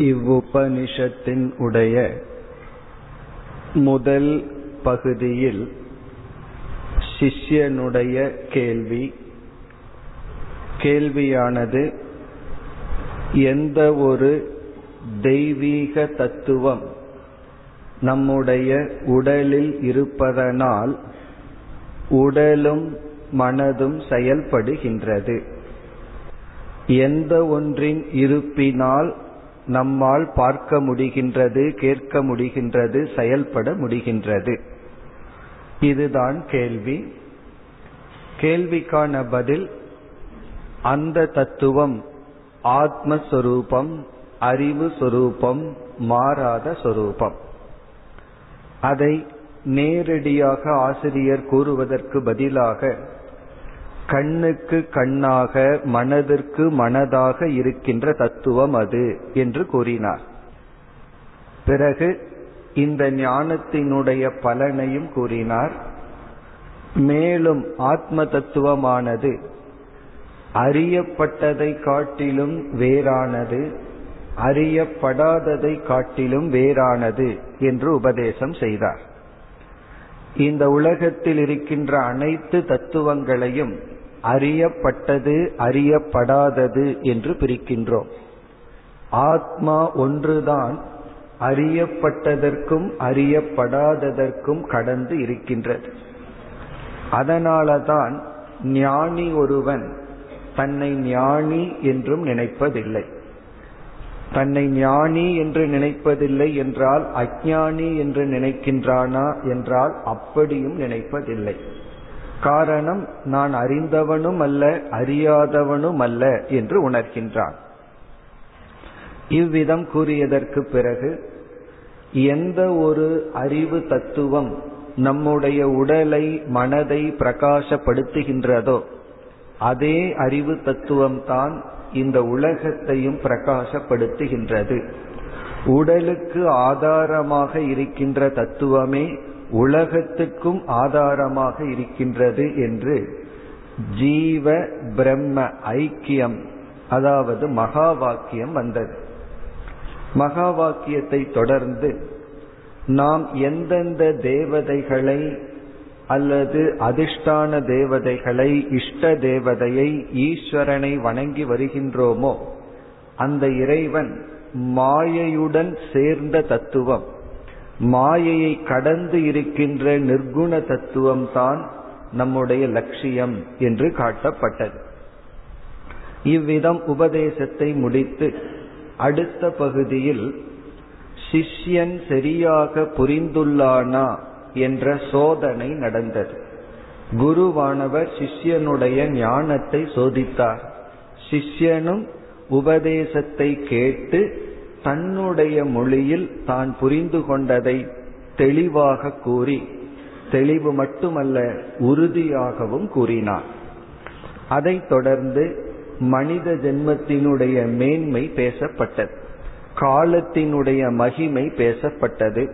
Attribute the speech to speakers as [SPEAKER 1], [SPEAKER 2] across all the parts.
[SPEAKER 1] இவ்வுபனிஷத்தின் உடைய முதல் பகுதியில் சிஷ்யனுடைய கேள்வி. கேள்வியானது எந்த ஒரு தெய்வீக தத்துவம் நம்முடைய உடலில் இருப்பதனால் உடலும் மனதும் செயல்படுகின்றது. எந்த ஒன்றின் இருப்பினால் நம்மால் பார்க்க முடிகின்றது கேட்க முடிகின்றது செயல்பட முடிகின்றது. இதுதான் கேள்வி. கேள்விக்கான பதில் அந்த தத்துவம் ஆத்மஸ்வரூபம் அறிவு சொரூபம் மாறாத சொரூபம். அதை நேரடியாக ஆசிரியர் கூறுவதற்கு பதிலாக கண்ணுக்கு கண்ணாக மனதிற்கு மனதாக இருக்கின்ற தத்துவம் அது என்று கூறினார். பிறகு இந்த ஞானத்தினுடைய பலனையும் கூறினார். மேலும் ஆத்ம தத்துவமானது அறியப்பட்டதை காட்டிலும் வேறானது அறியப்படாததை காட்டிலும் வேறானது என்று உபதேசம் செய்தார். இந்த உலகத்தில் இருக்கின்ற அனைத்து தத்துவங்களையும் அறியப்பட்டது அறியப்படாதது என்று பிரிக்கின்றோம். ஆத்மா ஒன்றுதான் அறியப்பட்டதற்கும் அறியப்படாததற்கும் கடந்து இருக்கின்றது. அதனாலதான் ஞானி ஒருவன் தன்னை ஞானி என்றும் நினைப்பதில்லை. தன்னை ஞானி என்று நினைப்பதில்லை என்றால் அஜானி என்று நினைக்கின்றானா என்றால் அப்படியும் நினைப்பதில்லை. காரணம் நான் அறிந்தவனும் அல்ல அறியாதவனும் அல்ல என்று உணர்கின்றான். இவ்விதம் கூறியதற்கு பிறகு எந்த ஒரு அறிவு தத்துவம் நம்முடைய உடலை மனதை பிரகாசப்படுத்துகின்றதோ அதே அறிவு தத்துவம் தான் இந்த உலகத்தையும் பிரகாசப்படுத்துகின்றது. உடலுக்கு ஆதாரமாக இருக்கின்ற தத்துவமே உலகத்துக்கும் ஆதாரமாக இருக்கின்றது என்று ஜீவ பிரம்ம ஐக்கியம் அதாவது மகா வாக்கியம் வந்தது. மகா வாக்கியத்தை தொடர்ந்து நாம் எந்தெந்த தேவதைகளை அல்லது அதிர்ஷ்டான தேவதைகளை இஷ்ட தேவதையை ஈஸ்வரனை வணங்கி வருகின்றோமோ அந்த இறைவன் மாயையுடன் சேர்ந்த தத்துவம். மாயையை கடந்து இருக்கின்ற நிர்குண தத்துவம் தான் நம்முடைய லட்சியம் என்று காட்டப்பட்டது. இவ்விதம் உபதேசத்தை முடித்து அடுத்த பகுதியில் சிஷ்யன் சரியாக புரிந்துள்ளானா என்ற சோதனை நடந்தது. குருவானவர் சிஷ்யனுடைய ஞானத்தை சோதித்தார். சிஷ்யனும் உபதேசத்தை கேட்டு தன்னுடைய மொழியில் தான் புரிந்து கொண்டதை தெளிவாக கூறி தெளிவு மட்டுமல்ல உறுதியாகவும் கூறினார். அதைத் தொடர்ந்து மனித ஜென்மத்தினுடைய மேன்மை பேசப்பட்டது காலத்தினுடைய மகிமை பேசப்பட்டது.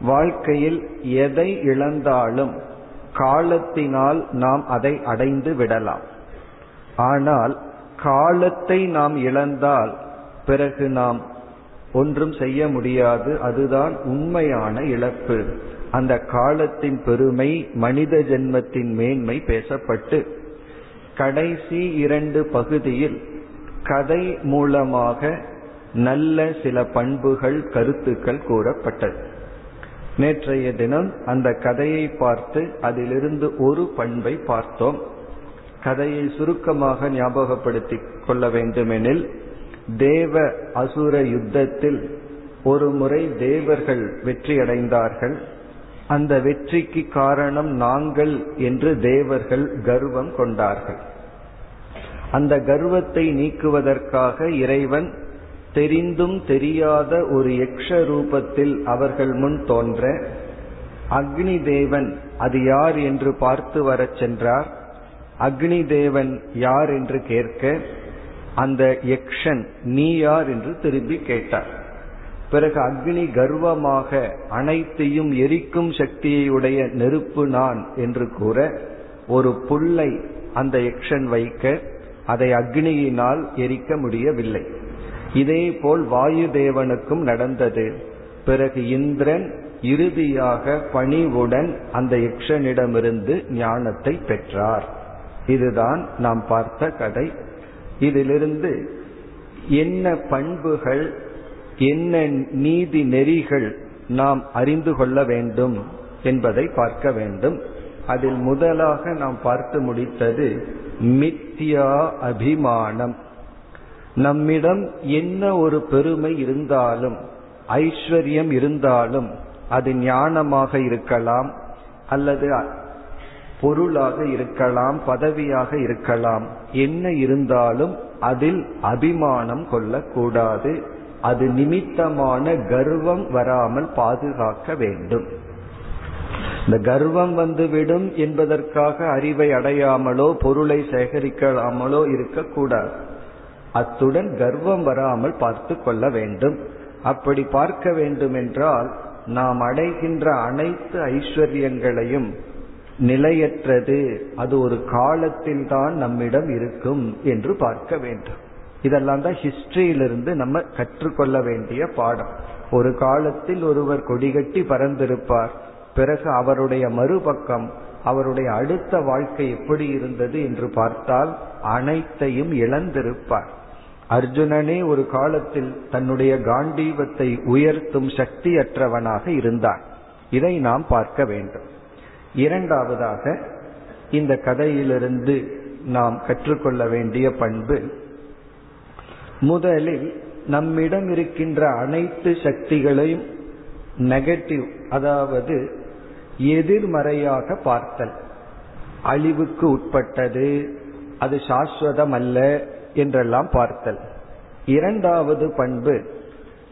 [SPEAKER 1] வாழ்க்கையில் எதை இழந்தாலும் காலத்தினால் நாம் அதை அடைந்து விடலாம். ஆனால் காலத்தை நாம் இழந்தால் பிறகு நாம் ஒன்றும் செய்ய முடியாது. அதுதான் உண்மையான இழப்பு. அந்த காலத்தின் பெருமை மனித ஜென்மத்தின் மேன்மை பேசப்பட்டு கடைசி இரண்டு பகுதியில் கதை மூலமாக நல்ல சில பண்புகள் கருத்துக்கள் கூறப்பட்டது. நேற்றைய தினம் அந்த கதையை பார்த்து அதிலிருந்து ஒரு பண்பை பார்த்தோம். கதையை சுருக்கமாக ஞாபகப்படுத்திக் கொள்ள வேண்டுமெனில் தேவ அசுர யுத்தத்தில் ஒரு முறை தேவர்கள் வெற்றியடைந்தார்கள். அந்த வெற்றிக்கு காரணம் நாங்கள் என்று தேவர்கள் கர்வம் கொண்டார்கள். அந்த கர்வத்தை நீக்குவதற்காக இறைவன் தெரிந்தும் தெரியாத ஒரு யக்ஷ ரூபத்தில் அவர்கள் முன் தோன்ற அக்னி தேவன் அது யார் என்று பார்த்து வரச் சென்றார். அக்னி தேவன் யார் என்று கேட்க அந்த யக்ஷன் நீ யார் என்று திரும்பி கேட்டார். பிறகு அக்னி கர்வமாக அனைத்தையும் எரிக்கும் சக்தியுடைய நெருப்பு நான் என்று கூற ஒரு புல்லை அந்த யக்ஷன் வைக்க அதை அக்னியினால் எரிக்க முடியவில்லை. இதே போல் வாயு தேவனுக்கும் நடந்தது. பிறகு இந்திரன் இறுதியாக பணிவுடன் அந்த யக்ஷனிடமிருந்து ஞானத்தை பெற்றார். இதுதான் நாம் பார்த்த கதை. இதிலிருந்து என்ன பண்புகள் என்ன நீதி நெறிகள் நாம் அறிந்து கொள்ள வேண்டும் என்பதை பார்க்க வேண்டும். அதில் முதலாக நாம் பார்த்து முடித்தது மித்யா அபிமானம். நம்மிடம் என்ன ஒரு பெருமை இருந்தாலும் ஐஸ்வர்யம் இருந்தாலும் அது ஞானமாக இருக்கலாம் அல்லது பொருளாக இருக்கலாம் பதவியாக இருக்கலாம். என்ன இருந்தாலும் அதில் அபிமானம் கொள்ளக்கூடாது. அது நிமித்தமான கர்வம் வராமல் பாதுகாக்க வேண்டும். இந்த கர்வம் வந்துவிடும் என்பதற்காக அறிவை அடையாமலோ பொருளை சேகரிக்கலாமலோ இருக்கக்கூடாது. அத்துடன் கர்வம் வராமல் பார்த்து கொள்ள வேண்டும். அப்படி பார்க்க வேண்டும் என்றால் நாம் அடைகின்ற அனைத்து ஐஸ்வர்யங்களையும் நிலையற்றது. அது ஒரு காலத்தில் தான் நம்மிடம் இருக்கும் என்று பார்க்க வேண்டும். இதெல்லாம் தான் ஹிஸ்டரியிலிருந்து நம்ம கற்றுக்கொள்ள வேண்டிய பாடம். ஒரு காலத்தில் ஒருவர் கொடிகட்டி பறந்திருப்பார். பிறகு அவருடைய மறுபக்கம் அவருடைய அடுத்த வாழ்க்கை எப்படி இருந்தது என்று பார்த்தால் அனைத்தையும் இழந்திருப்பார். அர்ஜுனனே ஒரு காலத்தில் தன்னுடைய காண்டீவத்தை உயர்த்தும் சக்தியற்றவனாக இருந்தான் இதை நாம் பார்க்க வேண்டும். இரண்டாவதாக இந்த கதையிலிருந்து நாம் கற்றுக்கொள்ள வேண்டிய பண்பு முதலில் நம்மிடம் இருக்கின்ற அனைத்து சக்திகளையும் நெகட்டிவ் அதாவது எதிர்மறையாக பார்த்தல். அழிவுக்கு உட்பட்டது அது சாஸ்வதம் அல்ல என்றெல்லாம் பார்த்தல். இரண்டாவது பண்பு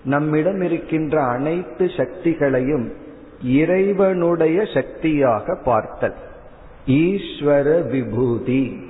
[SPEAKER 1] நம்மிடம் இருக்கின்ற அனைத்து சக்திகளையும் இறைவனுடைய சக்தியாக பார்த்தல். ஈஸ்வர விபூதி.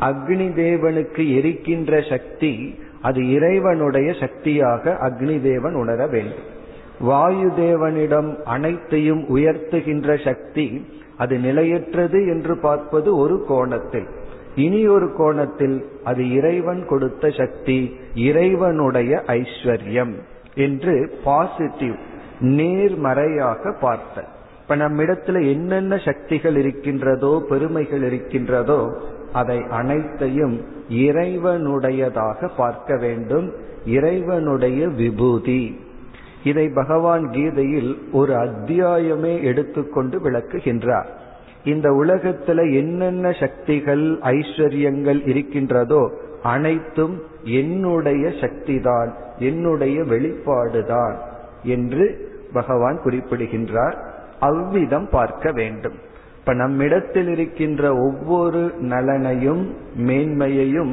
[SPEAKER 1] அக்னி தேவனுக்கு எரிக்கின்ற சக்தி அது இறைவனுடைய சக்தியாக அக்னி தேவன் உணர வேண்டும். வாயு தேவனிடம் அனைத்தையும் உயர்த்துகின்ற சக்தி அது நிலையற்றது என்று பார்ப்பது ஒரு கோணத்தில். இனி ஒரு கோணத்தில் அது இறைவன் கொடுத்த சக்தி இறைவனுடைய ஐஸ்வர்யம் என்று பாசிட்டிவ் நேர்மறையாக பார்த்த. இப்ப நம்மிடத்துல என்னென்ன சக்திகள் இருக்கின்றதோ பெருமைகள் இருக்கின்றதோ அதை அனைத்தையும் இறைவனுடையதாக பார்க்க வேண்டும். இறைவனுடைய விபூதி. இதை பகவான் கீதையில் ஒரு அத்தியாயமே எடுத்துக்கொண்டு விளக்குகின்றார். இந்த உலகத்துல என்னென்ன சக்திகள் ஐஸ்வர்யங்கள் இருக்கின்றதோ அனைத்தும் என்னுடைய சக்திதான் என்னுடைய வெளிப்பாடுதான் என்று பகவான் குறிப்பிடுகின்றார் அவ்விதம் பார்க்க வேண்டும். இப்ப நம்மிடத்தில் இருக்கின்ற ஒவ்வொரு நலனையும் மேன்மையையும்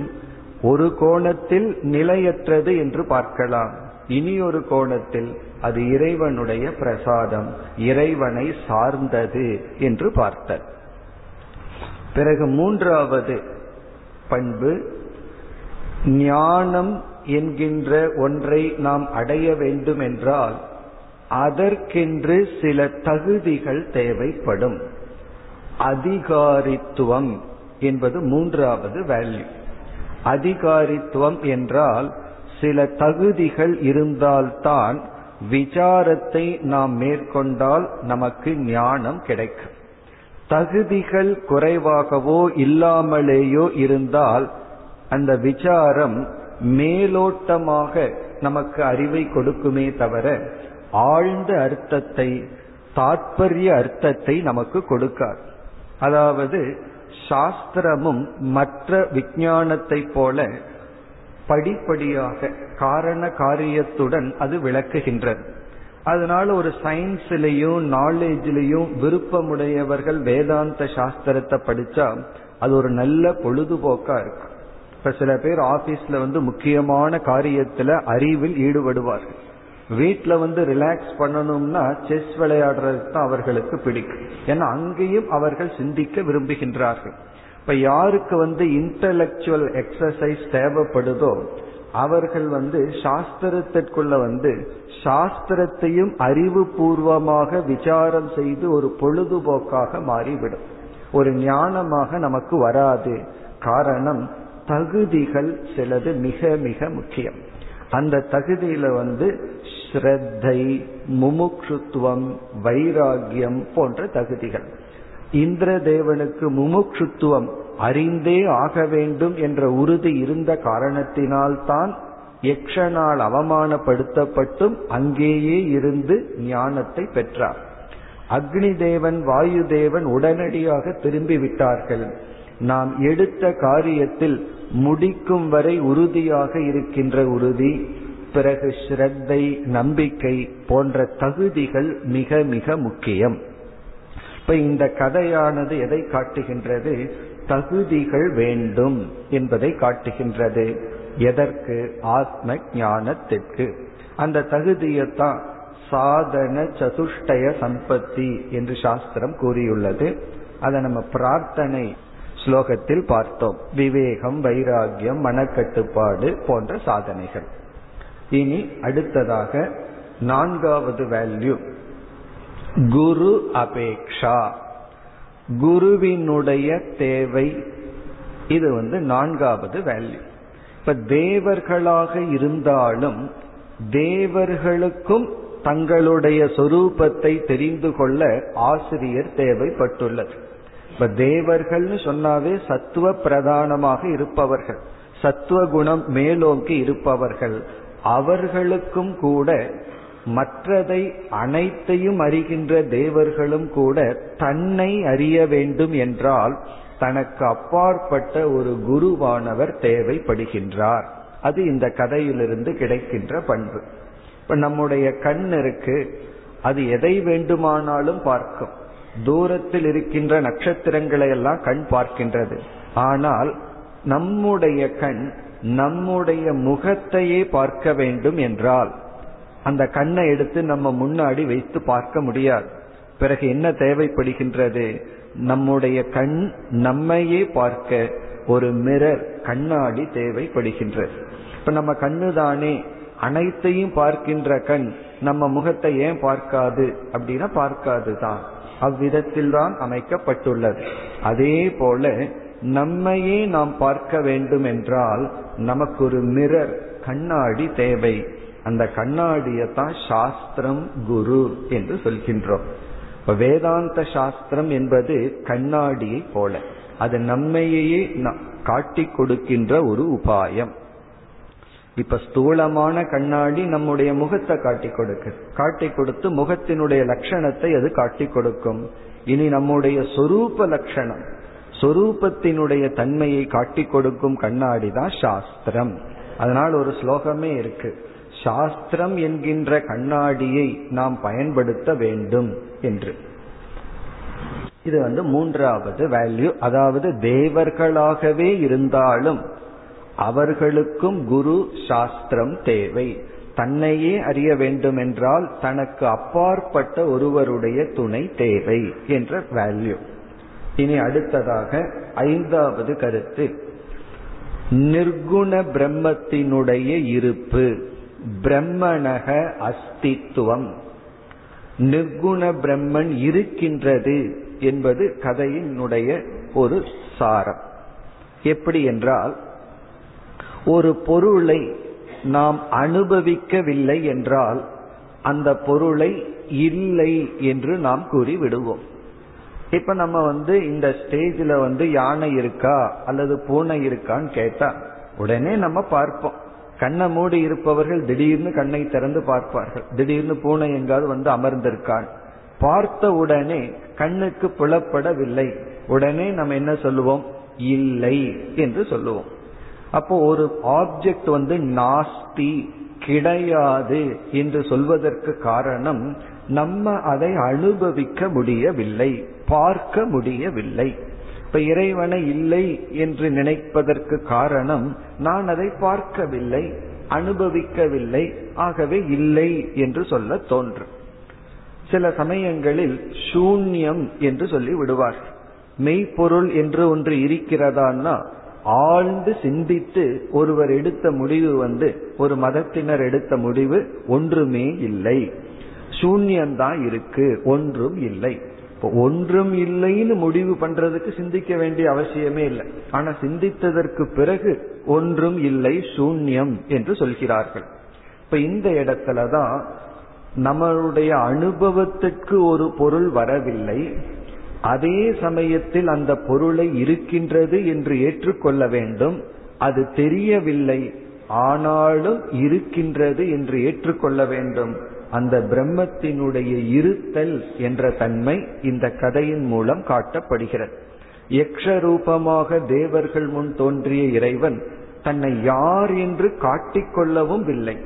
[SPEAKER 1] ஒரு கோணத்தில் நிலையற்றது என்று பார்க்கலாம். இனி ஒரு கோணத்தில் அது இறைவனுடைய பிரசாதம் இறைவனை சார்ந்தது என்று பார்த்தல். பிறகு மூன்றாவது பண்பு ஞானம் என்கின்ற ஒன்றை நாம் அடைய வேண்டும் என்றால் அதற்கென்று சில தகுதிகள் தேவைப்படும். அதிகாரித்துவம் என்பது மூன்றாவது வேல்யூ அதிகாரித்துவம் என்றால் சில தகுதிகள் இருந்தால்தான் விசாரத்தை நாம் மேற்கொண்டால் நமக்கு ஞானம் கிடைக்கும். தகுதிகள் குறைவாகவோ இல்லாமலேயோ இருந்தால் அந்த விசாரம் மேலோட்டமாக நமக்கு அறிவை கொடுக்குமே தவிர ஆழ்ந்த அர்த்தத்தை தாற்பரிய அர்த்தத்தை நமக்கு கொடுக்காது அதாவது சாஸ்திரமும் மற்ற விஞ்ஞானத்தை போல படிப்படியாக காரண காரியத்துடன் அது விளக்குகின்றது. அதனால ஒரு சயின்ஸ்லேயும் நாலேஜ்லயும் விருப்பமுடையவர்கள் வேதாந்த சாஸ்திரத்தை படிச்சா அது ஒரு நல்ல பொழுதுபோக்கா இருக்கும். இப்ப சில பேர் ஆபீஸ்ல வந்து முக்கியமான காரியத்துல அறிவில் ஈடுபடுவார்கள். வீட்டுல வந்து ரிலாக்ஸ் பண்ணணும்னா செஸ் விளையாடுறது தான் அவர்களுக்கு பிடிக்கும். ஏன்னா அங்கேயும் அவர்கள் சிந்திக்க விரும்புகின்றார்கள். இப்ப யாருக்கு வந்து இன்டலெக்சுவல் எக்ஸசைஸ் தேவைப்படுதோ அவர்கள் வந்து சாஸ்திரத்திற்குள்ள வந்து சாஸ்திரத்தையும் அறிவுபூர்வமாக விசாரம் செய்து ஒரு பொழுதுபோக்காக மாறிவிடும். ஒரு ஞானமாக நமக்கு வராது. காரணம் தகுதிகள் சிலது மிக மிக முக்கியம். அந்த தகுதியில வந்து ஸ்ரத்தை முமுக்ஷுத்துவம் வைராகியம் போன்ற தகுதிகள். இந்திர தேவனுக்கு முமுக்ஷுத்துவம் அறிந்தே ஆக வேண்டும் என்ற உறுதி இருந்த காரணத்தினால்தான் யக்ஷனால் அவமானப்படுத்தப்பட்டும் அங்கேயே இருந்து ஞானத்தை பெற்றார். அக்னி தேவன் வாயு தேவன் உடனடியாக திரும்பி விட்டார்கள். நாம் எடுத்த காரியத்தில் முடிக்கும் வரை உறுதியாக இருக்கின்ற உறுதி பிறகு ஸ்ரத்தை நம்பிக்கை போன்ற தகுதிகள் மிக மிக முக்கியம். இப்ப இந்த கதையானது எதை காட்டுகின்றது? தகுதிகள் வேண்டும் என்பதை காட்டுகின்றது. எதற்கு? ஆத்ம ஞானத்திற்கு. அந்த தகுதியைத்தான் சாதன சதுஷ்டய சம்பத்தி என்று சாஸ்திரம் கூறியுள்ளது. அதை நம்ம பிரார்த்தனை ஸ்லோகத்தில் பார்த்தோம். விவேகம் வைராகியம் மனக்கட்டுப்பாடு போன்ற சாதனைகள். இனி அடுத்ததாக நான்காவது வேல்யூ குரு அபேக்ஷா. குருவினுடைய தேவை. இது வந்து நான்காவது வேல்யூ இப்ப தேவர்களாக இருந்தாலும் தேவர்களுக்கும் தங்களுடைய சொரூபத்தை தெரிந்து கொள்ள ஆசிரியர் தேவைப்பட்டுள்ளது. இப்ப தேவர்கள்னு சொன்னாவே சத்துவ பிரதானமாக இருப்பவர்கள். சத்துவ குணம் மேலோங்கி இருப்பவர்கள். அவர்களுக்கும் கூட மற்றதை அனைத்தையும் அறிகின்ற தேவர்களும் கூட தன்னை அறிய வேண்டும் என்றால் தனக்கு அப்பாற்பட்ட ஒரு குருவானவர் தேவைப்படுகின்றார். அது இந்த கதையிலிருந்து கிடைக்கின்ற பண்பு. இப்ப நம்முடைய கண் இருக்கு அது எதை வேண்டுமானாலும் பார்க்கும். தூரத்தில் இருக்கின்ற நட்சத்திரங்களை எல்லாம் கண் பார்க்கின்றது. ஆனால் நம்முடைய கண் நம்முடைய முகத்தையே பார்க்க வேண்டும் என்றால் அந்த கண்ணை எடுத்து நம்ம முன்னாடி வைத்து பார்க்க முடியாது. பிறகு என்ன தேவைப்படுகின்றது? நம்முடைய கண் நம்மையே பார்க்க ஒரு மிரர் கண்ணாடி தேவைப்படுகின்றது. இப்ப நம்ம கண்ணு தானே அனைத்தையும் பார்க்கின்ற கண் நம்ம முகத்தை ஏன் பார்க்காது? அப்படின்னா பார்க்காது தான் அவ்விதத்தில் தான் அமைக்கப்பட்டுள்ளது. அதே போல நம்மையே நாம் பார்க்க வேண்டும் என்றால் நமக்கு ஒரு மிரர் கண்ணாடி தேவை. அந்த கண்ணாடியை தான் சாஸ்திரம் குரு என்று சொல்கின்றோம். இப்ப வேதாந்த சாஸ்திரம் என்பது கண்ணாடியை போல. அது நம்மையே காட்டி கொடுக்கின்ற ஒரு உபாயம். இப்ப ஸ்தூலமான கண்ணாடி நம்முடைய முகத்தை காட்டி கொடுக்கு. காட்டி கொடுத்து முகத்தினுடைய லட்சணத்தை அது காட்டி கொடுக்கும். இனி நம்முடைய சொரூப லட்சணம் சொரூபத்தினுடைய தன்மையை காட்டி கொடுக்கும் கண்ணாடி தான் சாஸ்திரம். அதனால் ஒரு ஸ்லோகமே இருக்கு. சாஸ்திரம் என்கின்ற கண்ணாடியை நாம் பயன்படுத்த வேண்டும் என்று. இது வந்து மூன்றாவது வேல்யூ அதாவது தேவர்களாகவே இருந்தாலும் அவர்களுக்கும் குரு சாஸ்திரம் தேவை. தன்னையே அறிய வேண்டும் என்றால் தனக்கு அப்பாற்பட்ட ஒருவருடைய துணை தேவை என்ற வேல்யூ இனி அடுத்ததாக ஐந்தாவது கருத்து. நிர்குண பிரம்மத்தினுடைய இருப்பு பிரம்மணக அஸ்தித்துவம். நிர்குண பிரம்மன் இருக்கின்றது என்பது கதையினுடைய ஒரு சாரம். எப்படி என்றால் ஒரு பொருளை நாம் அனுபவிக்கவில்லை என்றால் அந்த பொருளை இல்லை என்று நாம் கூறி விடுவோம் இப்ப நம்ம வந்து இந்த ஸ்டேஜில் வந்து யானை இருக்கா அல்லது பூனை இருக்கான்னு கேட்டா உடனே நம்ம பார்ப்போம். கண்ணை மூடி இருப்பவர்கள் திடீர்னு கண்ணை திறந்து பார்ப்பார்கள். திடீர்னு பூனை எங்காவது வந்து அமர்ந்திருக்கான் பார்த்த உடனே கண்ணுக்கு புலப்படவில்லை. உடனே நம்ம என்ன சொல்லுவோம்? இல்லை என்று சொல்லுவோம். அப்போ ஒரு ஆப்ஜெக்ட் வந்து நாஸ்தி கிடையாது என்று சொல்வதற்கு காரணம் நம்ம அதை அனுபவிக்க முடியவில்லை பார்க்க முடியவில்லை. இப்ப இறைவனை இல்லை என்று நினைப்பதற்கு காரணம் நான் அதை பார்க்கவில்லை அனுபவிக்கவில்லை ஆகவே இல்லை என்று சொல்ல தோன்றும். சில சமயங்களில் சூன்யம் என்று சொல்லி விடுவார் மெய்ப்பொருள் என்று ஒன்று இருக்கிறதான்னா ஆழ்ந்து சிந்தித்து ஒருவர் எடுத்த முடிவு வந்து ஒரு மதத்தினர் எடுத்த முடிவு ஒன்றுமே இல்லை. சூன்யம்தான் இருக்கு ஒன்றும் இல்லை. இப்போ ஒன்றும் இல்லைன்னு முடிவு பண்றதுக்கு சிந்திக்க வேண்டிய அவசியமே இல்லை. ஆனா சிந்தித்ததற்கு பிறகு ஒன்றும் இல்லை சூன்யம் என்று சொல்கிறார்கள். இப்ப இந்த இடத்துலதான் நம்மளுடைய அனுபவத்துக்கு ஒரு பொருள் வரவில்லை. அதே சமயத்தில் அந்த பொருளை இருக்கின்றது என்று ஏற்றுக்கொள்ள வேண்டும். அது தெரியவில்லை ஆனாலும் இருக்கின்றது என்று ஏற்றுக்கொள்ள வேண்டும். அந்த பிரம்மத்தினுடைய இருத்தல் என்ற தன்மை இந்த கதையின் மூலம் காட்டப்படுகிறது. யக்ஷ ரூபமாக தேவர்கள் முன் தோன்றிய இறைவன் தன்னை யார் என்று காட்டிக்கொள்ளவும் இல்லை.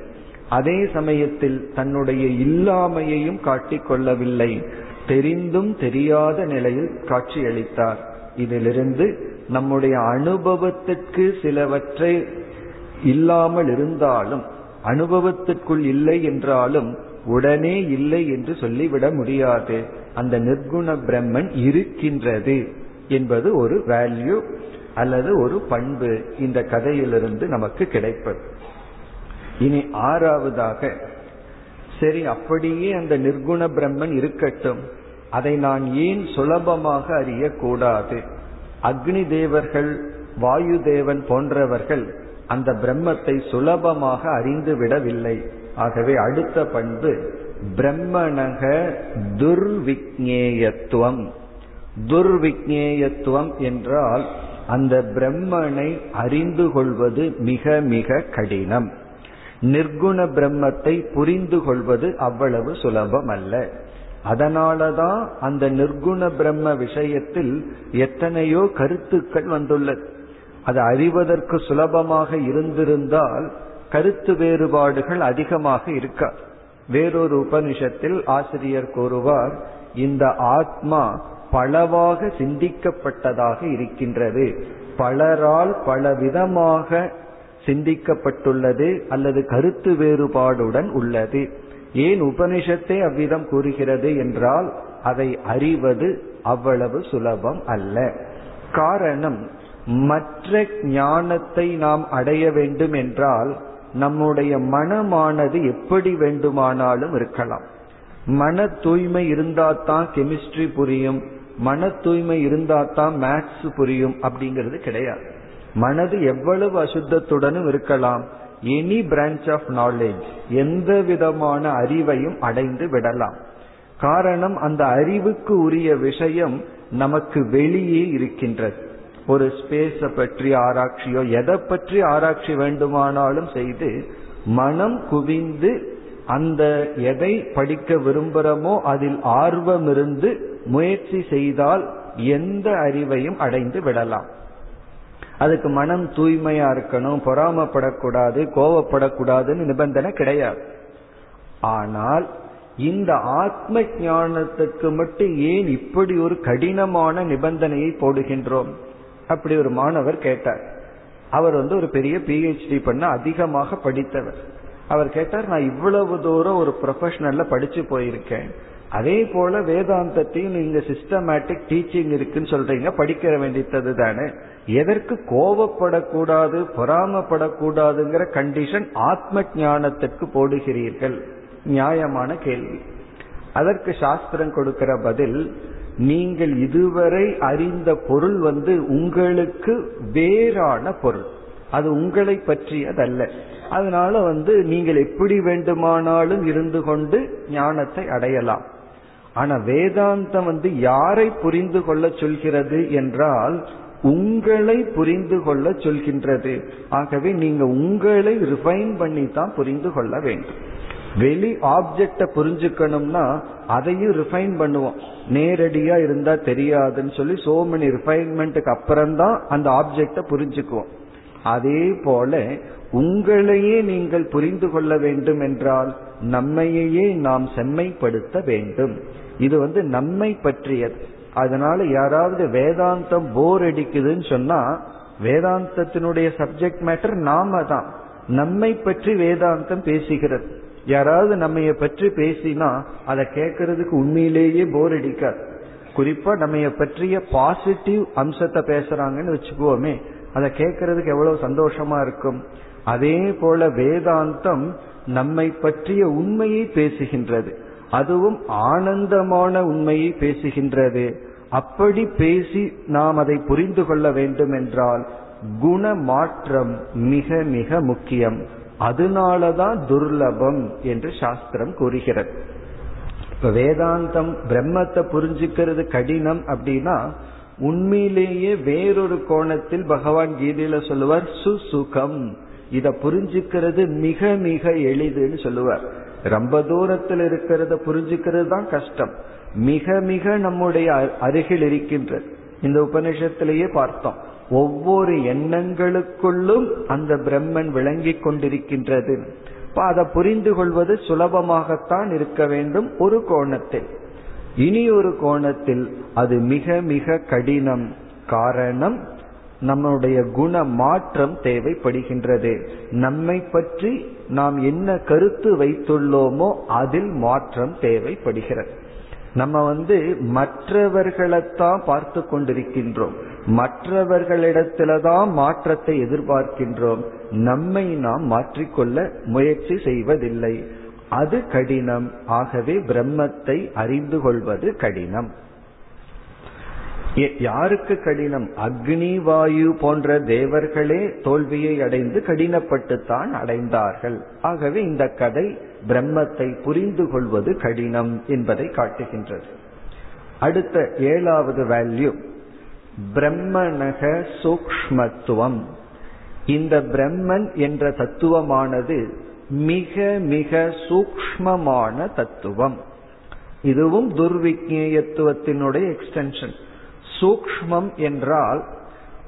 [SPEAKER 1] அதே சமயத்தில் தன்னுடைய இல்லாமையையும் காட்டிக்கொள்ளவில்லை. தெரிந்தும் தெரியாத நிலையில் காட்சியளித்தார். இதிலிருந்து நம்முடைய அனுபவத்திற்கு சிலவற்றை இல்லாமல் இருந்தாலும் அனுபவத்திற்குள் இல்லை என்றாலும் உடனே இல்லை என்று சொல்லிவிட முடியாது. அந்த நிர்குண பிரம்மன் இருக்கின்றது என்பது ஒரு வேல்யூ அல்லது ஒரு பண்பு. இந்த கதையிலிருந்து நமக்கு கிடைப்பது. இனி ஆறாவதாக சரி அப்படியே அந்த நிர்குண பிரம்மன் இருக்கட்டும். அதை நான் ஏன் சுலபமாக அறியக்கூடாது? அக்னி தேவர்கள் வாயு தேவன் போன்றவர்கள் அந்த பிரம்மத்தை சுலபமாக அறிந்து விடவில்லை. ஆகவே அடுத்த பண்பு பிரம்மணக துர்விக்னேயத்துவம் துர்விக்னேயத்துவம் என்றால் அந்த பிரம்மனை அறிந்து கொள்வது மிக மிக கடினம். நிர்குண பிரம்மத்தை புரிந்து கொள்வது அவ்வளவு சுலபம் அல்ல அதனாலதான் அந்த நிர்குண பிரம்ம விஷயத்தில் எத்தனையோ கருத்துக்கள் வந்துள்ளது. அது அறிவதற்கு சுலபமாக இருந்திருந்தால் கருத்து வேறுபாடுகள் அதிகமாக இருக்க? வேறொரு உபனிஷத்தில் ஆசிரியர் கூறுவார் இந்த ஆத்மா பலவாக சிந்திக்கப்பட்டதாக இருக்கின்றது. பலரால் பலவிதமாக சிந்திக்கப்பட்டுள்ளது அல்லது கருத்து வேறுபாடுடன் உள்ளது. ஏன் உபனிஷத்தை அவ்விதம் கூறுகிறது என்றால் அதை அறிவது அவ்வளவு சுலபம் அல்ல. காரணம் மற்ற ஞானத்தை நாம் அடைய வேண்டும் என்றால் நம்முடைய மனமானது எப்படி வேண்டுமானாலும் இருக்கலாம். மன தூய்மை இருந்தாதான் கெமிஸ்ட்ரி புரியும் மன தூய்மை இருந்தாதான் மேத்ஸ் புரியும் அப்படிங்கிறது கிடையாது. மனது எவ்வளவு அசுத்தத்துடனும் இருக்கலாம். எனி பிரான்ச் ஆஃப் நாலேஜ் எந்த விதமான அறிவையும் அடைந்து விடலாம். காரணம் அந்த அறிவுக்கு உரிய விஷயம் நமக்கு வெளியே இருக்கின்றது. ஒரு ஸ்பேஸ பற்றி ஆராய்ச்சியோ எதை பற்றி ஆராய்ச்சி வேண்டுமானாலும் செய்து மனம் குவிந்து அந்த எதை படிக்க விரும்புகிறோமோ அதில் ஆர்வம் இருந்து முயற்சி செய்தால் எந்த அறிவையும் அடைந்து விடலாம். அதுக்கு மனம் தூய்மையா இருக்கணும் பொறாமப்படக்கூடாது கோவப்படக்கூடாதுன்னு நிபந்தனை கிடையாது. ஆனால் இந்த ஆத்ம ஞானத்துக்கு மட்டும் ஏன் இப்படி ஒரு கடினமான நிபந்தனையை போடுகின்றோம்? அப்படி ஒரு மாணவர் கேட்டார். அவர் வந்து ஒரு பெரிய பிஹெச்டி பண்ண அதிகமாக படித்தவர். அவர் கேட்டார் நான் இவ்வளவு தூரம் ஒரு ப்ரொஃபஷனல்ல படிச்சு போயிருக்கேன். அதே போல வேதாந்தத்தையும் நீங்க சிஸ்டமேட்டிக் டீச்சிங் இருக்குன்னு சொல்றீங்க படிக்க வேண்டியது தானே எதற்கு கோவப்படக்கூடாது பொறாமப்படக்கூடாதுங்கிற கண்டிஷன் ஆத்ம ஞானத்திற்கு போடுகிறீர்கள்? நியாயமான கேள்வி. அதற்கு சாஸ்திரம் கொடுக்கிற பதில் நீங்கள் இதுவரை அறிந்த பொருள் வந்து உங்களுக்கு வேறான பொருள். அது உங்களை பற்றியதல்ல. அதனால வந்து நீங்கள் எப்படி வேண்டுமானாலும் இருந்து கொண்டு ஞானத்தை அடையலாம். ஆனா வேதாந்தம் வந்து யாரை புரிந்து கொள்ள சொல்கிறது என்றால் உங்களை புரிந்து கொள்ள சொல்கின்றது. ஆகவே நீங்க உங்களை ரிஃபைன் பண்ணி தான் புரிந்து கொள்ள வேண்டும். வெளி ஆப்ஜெக்ட புரிஞ்சுக்கணும்னா அதையும் ரிஃபைன் பண்ணுவோம். நேரடியா இருந்தா தெரியாதுன்னு சொல்லி சோ மெனி ரிஃபைன்மெண்ட்டுக்கு அப்புறம்தான் அந்த ஆப்ஜெக்ட புரிஞ்சுக்குவோம். அதே போல உங்களையே நீங்கள் புரிந்து கொள்ள வேண்டும் என்றால் நம்மையே நாம் செம்மைப்படுத்த வேண்டும். இது வந்து நம்மை பற்றியது. அதனால யாராவது வேதாந்தம் போர் அடிக்குதுன்னு சொன்னா வேதாந்தத்தினுடைய சப்ஜெக்ட் மேட்டர் நாம தான். நம்மை பற்றி வேதாந்தம் பேசுகிறது. யாராவது நம்ம பற்றி பேசினா அதை கேட்கறதுக்கு உண்மையிலேயே போர் அடிக்காது. குறிப்பா நம்ம பற்றிய பாசிட்டிவ் அம்சத்தை பேசுறாங்கன்னு வச்சுக்குவோமே அதை கேட்கறதுக்கு எவ்வளவு சந்தோஷமா இருக்கும். அதே போல வேதாந்தம் நம்மை பற்றிய உண்மையை பேசுகின்றது. அதுவும் ஆனந்தமான உண்மையை பேசுகின்றது. அப்படி பேசி நாம் அதை புரிந்து கொள்ள வேண்டும் என்றால் குண மாற்றம் மிக மிக முக்கியம். அதனாலதான் துர்லபம் என்று சாஸ்திரம் கூறுகிறது. இப்ப வேதாந்தம் பிரம்மத்தை புரிஞ்சுக்கிறது கடினம் அப்படின்னா உண்மையிலேயே வேறொரு கோணத்தில் பகவான் கீதையில சொல்லுவார் சுசுகம். இத புரிஞ்சுக்கிறது மிக மிக எளிதுன்னு சொல்லுவார். ரொம்ப தூரத்தில் இருக்கிறத புரிஞ்சுக்கிறது தான் கஷ்டம். மிக மிக நம்முடைய அருகில் இருக்கின்றது. இந்த உபநிஷத்திலேயே பார்த்தோம். ஒவ்வொரு எண்ணங்களுக்குள்ளும் அந்த பிரம்மன் விளங்கி கொண்டிருக்கின்றது. அதை புரிந்து கொள்வது சுலபமாகத்தான் இருக்க வேண்டும் ஒரு கோணத்தில். இனி ஒரு கோணத்தில் அது மிக மிக கடினம் காரணம் நம்முடைய குண மாற்றம் தேவைப்படுகின்றது. நம்மை பற்றி நாம் என்ன கருத்து வைத்துள்ளோமோ அதில் மாற்றம் தேவைப்படுகிறது. நம்ம வந்து மற்றவர்களைத்தான் பார்த்து கொண்டிருக்கின்றோம். மற்றவர்களிடத்தில்தான் மாற்றத்தை எதிர்பார்க்கின்றோம். நம்மை நாம் மாற்றிக்கொள்ள முயற்சி செய்வதில்லை. அது கடினம். ஆகவே பிரம்மத்தை அறிந்து கொள்வது கடினம். யாருக்கு கடினம்? அக்னி வாயு போன்ற தேவர்களே தோல்வியை அடைந்து கடினப்பட்டுத்தான் அடைந்தார்கள். ஆகவே இந்த கதை பிரம்மத்தை புரிந்து கொள்வது கடினம் என்பதை காட்டுகின்றது. அடுத்த ஏழாவது வேல்யூ. பிரம்மணக சூக்மத்துவம் இந்த பிரம்மன் என்ற தத்துவமானது மிக மிக சூக்மமான தத்துவம். இதுவும் துர்விக்னேயத்துவத்தினுடைய எக்ஸ்டென்ஷன் சூக்மம் என்றால்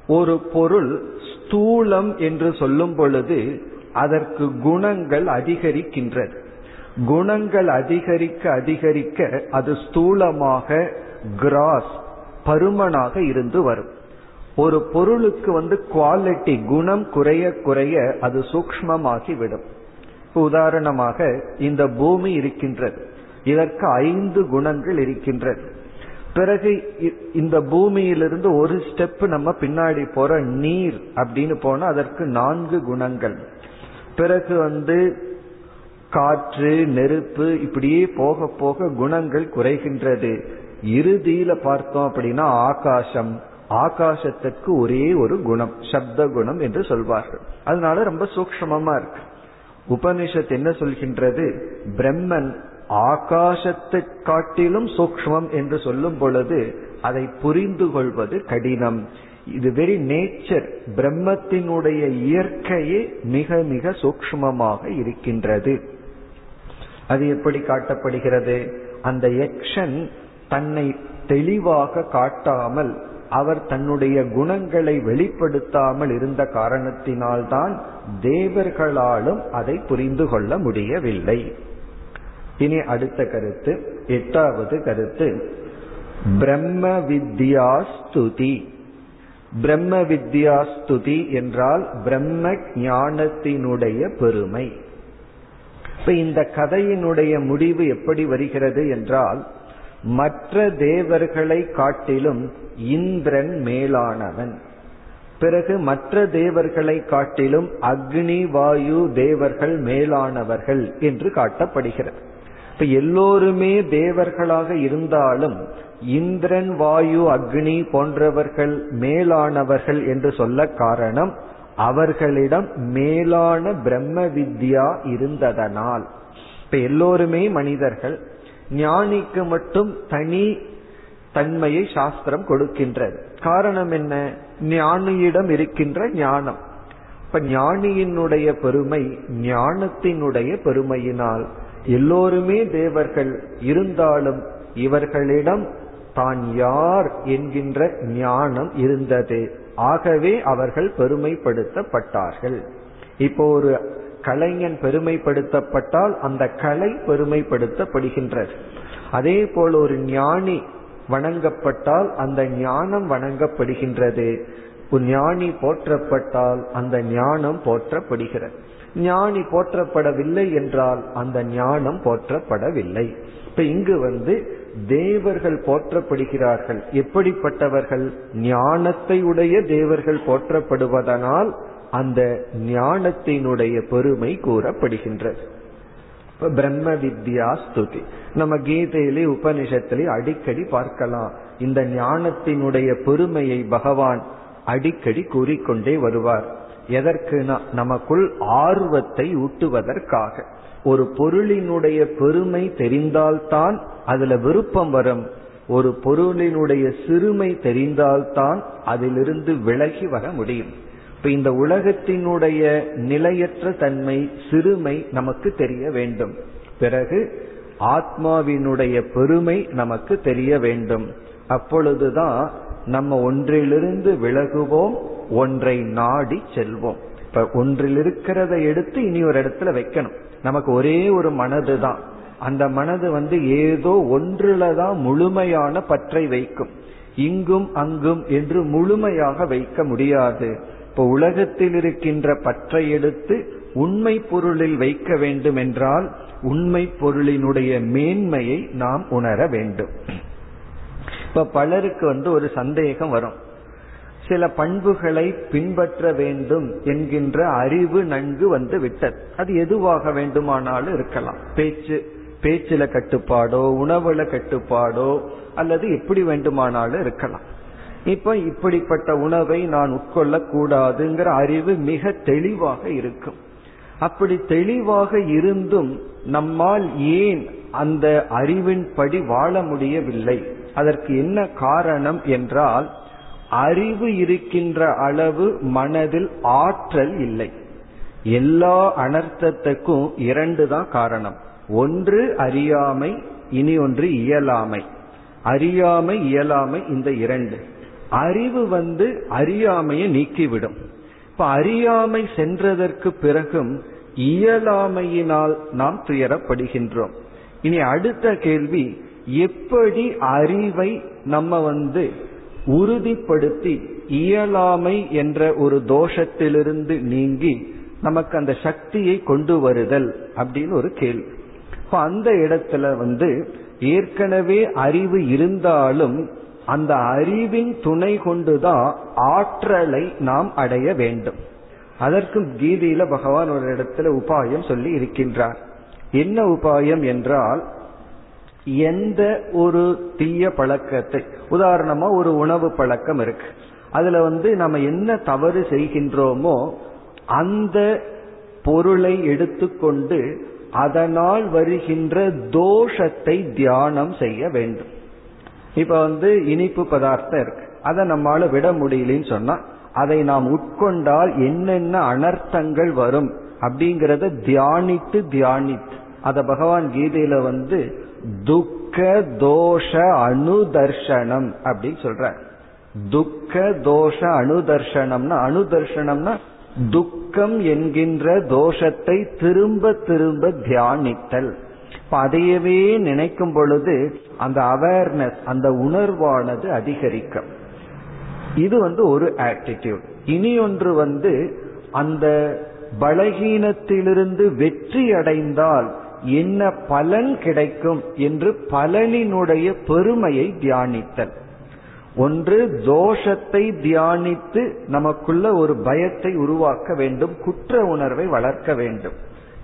[SPEAKER 1] ஒரு பொருள் ஸ்தூலம் என்று சொல்லும் பொழுது அதற்கு குணங்கள் அதிகரிக்கின்றது. குணங்கள் அதிகரிக்க அதிகரிக்க அது ஸ்தூலமாக கிராஸ் பருமனாக இருந்து வரும். ஒரு பொருளுக்கு வந்து குவாலிட்டி குணம் குறைய குறைய அது சூக்மமாகி விடும் உதாரணமாக இந்த பூமி இருக்கின்றது. இதற்கு ஐந்து குணங்கள் இருக்கின்றது. பிறகு இந்த பூமியிலிருந்து ஒரு ஸ்டெப் நம்ம பின்னாடி போற நீர் அப்படின்னு போனா அதற்கு நான்கு குணங்கள். பிறகு வந்து காற்று நெருப்பு இப்படியே போக போக குணங்கள் குறைகின்றது. இறுதியில பார்த்தோம் அப்படின்னா ஆகாசம். ஆகாசத்திற்கு ஒரே ஒரு குணம் சப்த குணம் என்று சொல்வார்கள். அதனால ரொம்ப சூக்மமா இருக்கு. உபனிஷத் என்ன சொல்கின்றது? பிரம்மன் ஆகாசத்தை காட்டிலும் சூக்மம் என்று சொல்லும் பொழுது அதை புரிந்து கொள்வது கடினம். இது வெரி நேச்சர் பிரம்மத்தினுடைய இயற்கையே மிக மிக சூக்மமாக இருக்கின்றது. அது எப்படி காட்டப்படுகிறது? அந்த எக்ஷன் தன்னை தெளிவாக காட்டாமல் அவர் தன்னுடைய குணங்களை வெளிப்படுத்தாமல் இருந்த காரணத்தினால்தான் தேவர்களாலும் அதை புரிந்து கொள்ள முடியவில்லை. இனி அடுத்த கருத்து எட்டாவது கருத்து. பிரம்ம வித்யா ஸ்துதி பிரம்ம வித்யா ஸ்துதி என்றால் பிரம்ம ஞானத்தினுடைய பெருமை. இப்ப இந்த கதையினுடைய முடிவு எப்படி வருகிறது என்றால் மற்ற தேவர்களை காட்டிலும் இந்திரன் மேலானவன். பிறகு மற்ற தேவர்களை காட்டிலும் அக்னி வாயு தேவர்கள் மேலானவர்கள் என்று காட்டப்படுகிறது. இப்ப எல்லோருமே தேவர்களாக இருந்தாலும் இந்திரன் வாயு அக்னி போன்றவர்கள் மேலானவர்கள் என்று சொல்ல காரணம் அவர்களிடம் மேலான பிரம்ம வித்யா இருந்ததனால். இப்ப எல்லோருமே மனிதர்கள் ஞானிக்கு மட்டும் தனி தன்மையை சாஸ்திரம் கொடுக்கின்றது. காரணம் என்ன? ஞானியிடம் இருக்கின்ற ஞானம். இப்ப ஞானியினுடைய பெருமை ஞானத்தினுடைய பெருமையினால் எல்லோருமே தேவர்கள் இருந்தாலும் இவர்களிடம் தான் யார் என்கின்ற ஞானம் இருந்தது. ஆகவே அவர்கள் பெருமைப்படுத்தப்பட்டார்கள். இப்போ ஒரு கலைஞன் பெருமைப்படுத்தப்பட்டால் அந்த கலை பெருமைப்படுத்தப்படுகின்றது. அதே போல் ஒரு ஞானி வணங்கப்பட்டால் அந்த ஞானம் வணங்கப்படுகின்றது. ஞானி போற்றப்பட்டால் அந்த ஞானம் போற்றப்படுகிறது. ஞானி போற்றப்படவில்லை என்றால் அந்த ஞானம் போற்றப்படவில்லை. இப்ப இங்கு வந்து தேவர்கள் போற்றப்படுகிறார்கள். எப்படிப்பட்டவர்கள்? ஞானத்தை உடைய தேவர்கள் போற்றப்படுவதனால் அந்த ஞானத்தினுடைய பெருமை கூறப்படுகின்றது. பிரம்ம வித்யா ஸ்துதி. நம்ம கீதையிலே உபனிஷத்திலே அடிக்கடி பார்க்கலாம். இந்த ஞானத்தினுடைய பெருமையை பகவான் அடிக்கடி கூறிக்கொண்டே வருவார். எதற்குனா நமக்குள் ஆர்வத்தை ஊட்டுவதற்காக. ஒரு பொருளினுடைய பெருமை தெரிந்தால்தான் அதுல விருப்பம் வரும். ஒரு பொருளினுடைய சிறுமை தெரிந்தால்தான் அதிலிருந்து விலகி வர முடியும். இப்ப இந்த உலகத்தினுடைய நிலையற்ற தன்மை சிறுமை நமக்கு தெரிய வேண்டும். பிறகு ஆத்மாவினுடைய பெருமை நமக்கு தெரிய வேண்டும். அப்பொழுதுதான் நம்ம ஒன்றிலிருந்து விலகுவோம் ஒன்றை நாடி செல்வோம். இப்ப ஒன்றில் இருக்கிறத எடுத்து இனி ஒரு இடத்துல வைக்கணும். நமக்கு ஒரே ஒரு மனது தான். அந்த மனது வந்து ஏதோ ஒன்றுல தான் முழுமையான பற்றை வைக்கும். இங்கும் அங்கும் என்று முழுமையாக வைக்க முடியாது. இப்ப உலகத்தில் இருக்கின்ற பற்றை எடுத்து உண்மை பொருளில் வைக்க வேண்டும் என்றால் உண்மை பொருளினுடைய மேன்மையை நாம் உணர வேண்டும். இப்ப பலருக்கு வந்து ஒரு சந்தேகம் வரும். சில பண்புகளை பின்பற்ற வேண்டும் என்கின்ற அறிவு நன்கு வந்து விட்டது. அது எதுவாக வேண்டுமானாலும் இருக்கலாம். பேச்சு பேச்சில கட்டுப்பாடோ உணவுல கட்டுப்பாடோ அல்லது எப்படி வேண்டுமானாலும் இருக்கலாம். இப்ப இப்படிப்பட்ட உணவை நான் உட்கொள்ள கூடாதுங்கிற அறிவு மிக தெளிவாக இருக்கும். அப்படி தெளிவாக இருந்தும் நம்மால் ஏன் அந்த அறிவின்படி வாழ முடியவில்லை? அதற்கு என்ன காரணம் என்றால் அறிவு இருக்கின்ற அளவு மனதில் ஆற்றல் இல்லை. எல்லா அனர்த்தத்துக்கும் இரண்டு தான் காரணம். ஒன்று அறியாமை இனி ஒன்று இயலாமை. அறியாமை இயலாமை இந்த இரண்டு. அறிவு வந்து அறியாமையை நீக்கிவிடும். இப்ப அறியாமை சென்றதற்கு பிறகும் இயலாமையினால் நாம் துயரப்படுகின்றோம். இனி அடுத்த கேள்வி எப்படி அறிவை நம்ம வந்து உறுதிப்படுத்தி இயலாமை என்ற ஒரு தோஷத்திலிருந்து நீங்கி நமக்கு அந்த சக்தியை கொண்டு வருதல் அப்படின்னு ஒரு கேள்வி. இப்ப அந்த இடத்துல வந்து ஏற்கனவே அறிவு இருந்தாலும் அந்த அறிவின் துணை கொண்டுதான் ஆற்றலை நாம் அடைய வேண்டும். அதற்கும் கீதையில பகவான் ஒரு இடத்துல உபாயம் சொல்லி இருக்கின்றார். என்ன உபாயம் என்றால் எந்த ஒரு தீய பழக்கத்தை உதாரணமா ஒரு உணவு பழக்கம் இருக்கு. அதுல வந்து நம்ம என்ன தவறு செய்கின்றோமோ அந்த பொருளை எடுத்துக்கொண்டு அதனால் வருகின்ற தோஷத்தை தியானம் செய்ய வேண்டும். இப்ப வந்து இனிப்பு பதார்த்தம் இருக்கு. அதை நம்மால விட முடியலன்னு சொன்னா அதை நாம் உட்கொண்டால் என்னென்ன அனர்த்தங்கள் வரும் அப்படிங்கறத தியானித்து தியானித்து அத பகவான் கீதையில வந்து துக்க தோஷ அனுதர்ஷனம் அப்படின்னு சொல்ற துக்க தோஷ அனுதர்ஷனம்னா அனுதர்ஷனம்னா துக்கம் என்கின்ற தோஷத்தை திரும்ப திரும்ப தியானித்தல். அதையவே நினைக்கும் பொழுது அந்த அவேர்னஸ் அந்த உணர்வானது அதிகரிக்கும். இது வந்து ஒரு ஆட்டிடியூட் இனி ஒன்று வந்து அந்த பலகீனத்திலிருந்து வெற்றி அடைந்தால் என்ன பலன் கிடைக்கும் என்று பலனினுடைய பெருமையை தியானித்தல். ஒன்று தோஷத்தை தியானித்து நமக்குள்ள ஒரு பயத்தை உருவாக்க வேண்டும் குற்ற உணர்வை வளர்க்க வேண்டும்.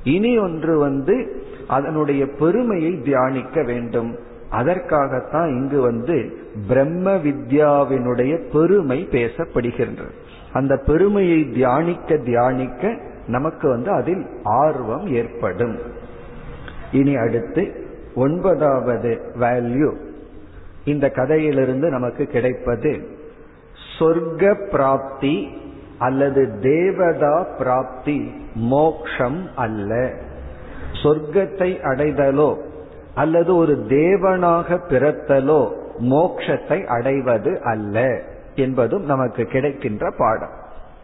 [SPEAKER 1] இனி ஒன்று வந்து அதனுடைய பெருமையை தியானிக்க வேண்டும். அதற்காகத்தான் இங்கு வந்து பிரம்ம வித்யாவினுடைய பெருமை பேசப்படுகின்றது. அந்த பெருமையை தியானிக்க தியானிக்க நமக்கு வந்து அதில் ஆர்வம் ஏற்படும். இனி அடுத்து ஒன்பதாவது வேல்யூ இந்த கதையிலிருந்து நமக்கு கிடைப்பது சொர்க்க பிராப்தி அல்லது தேவதா பிராப்தி மோக்ஷம் அல்ல. சொர்க்கத்தை அடைதலோ அல்லது ஒரு தேவனாக பிறத்தலோ மோக்ஷத்தை அடைவது அல்ல என்பதும் நமக்கு கிடைக்கின்ற பாடம்.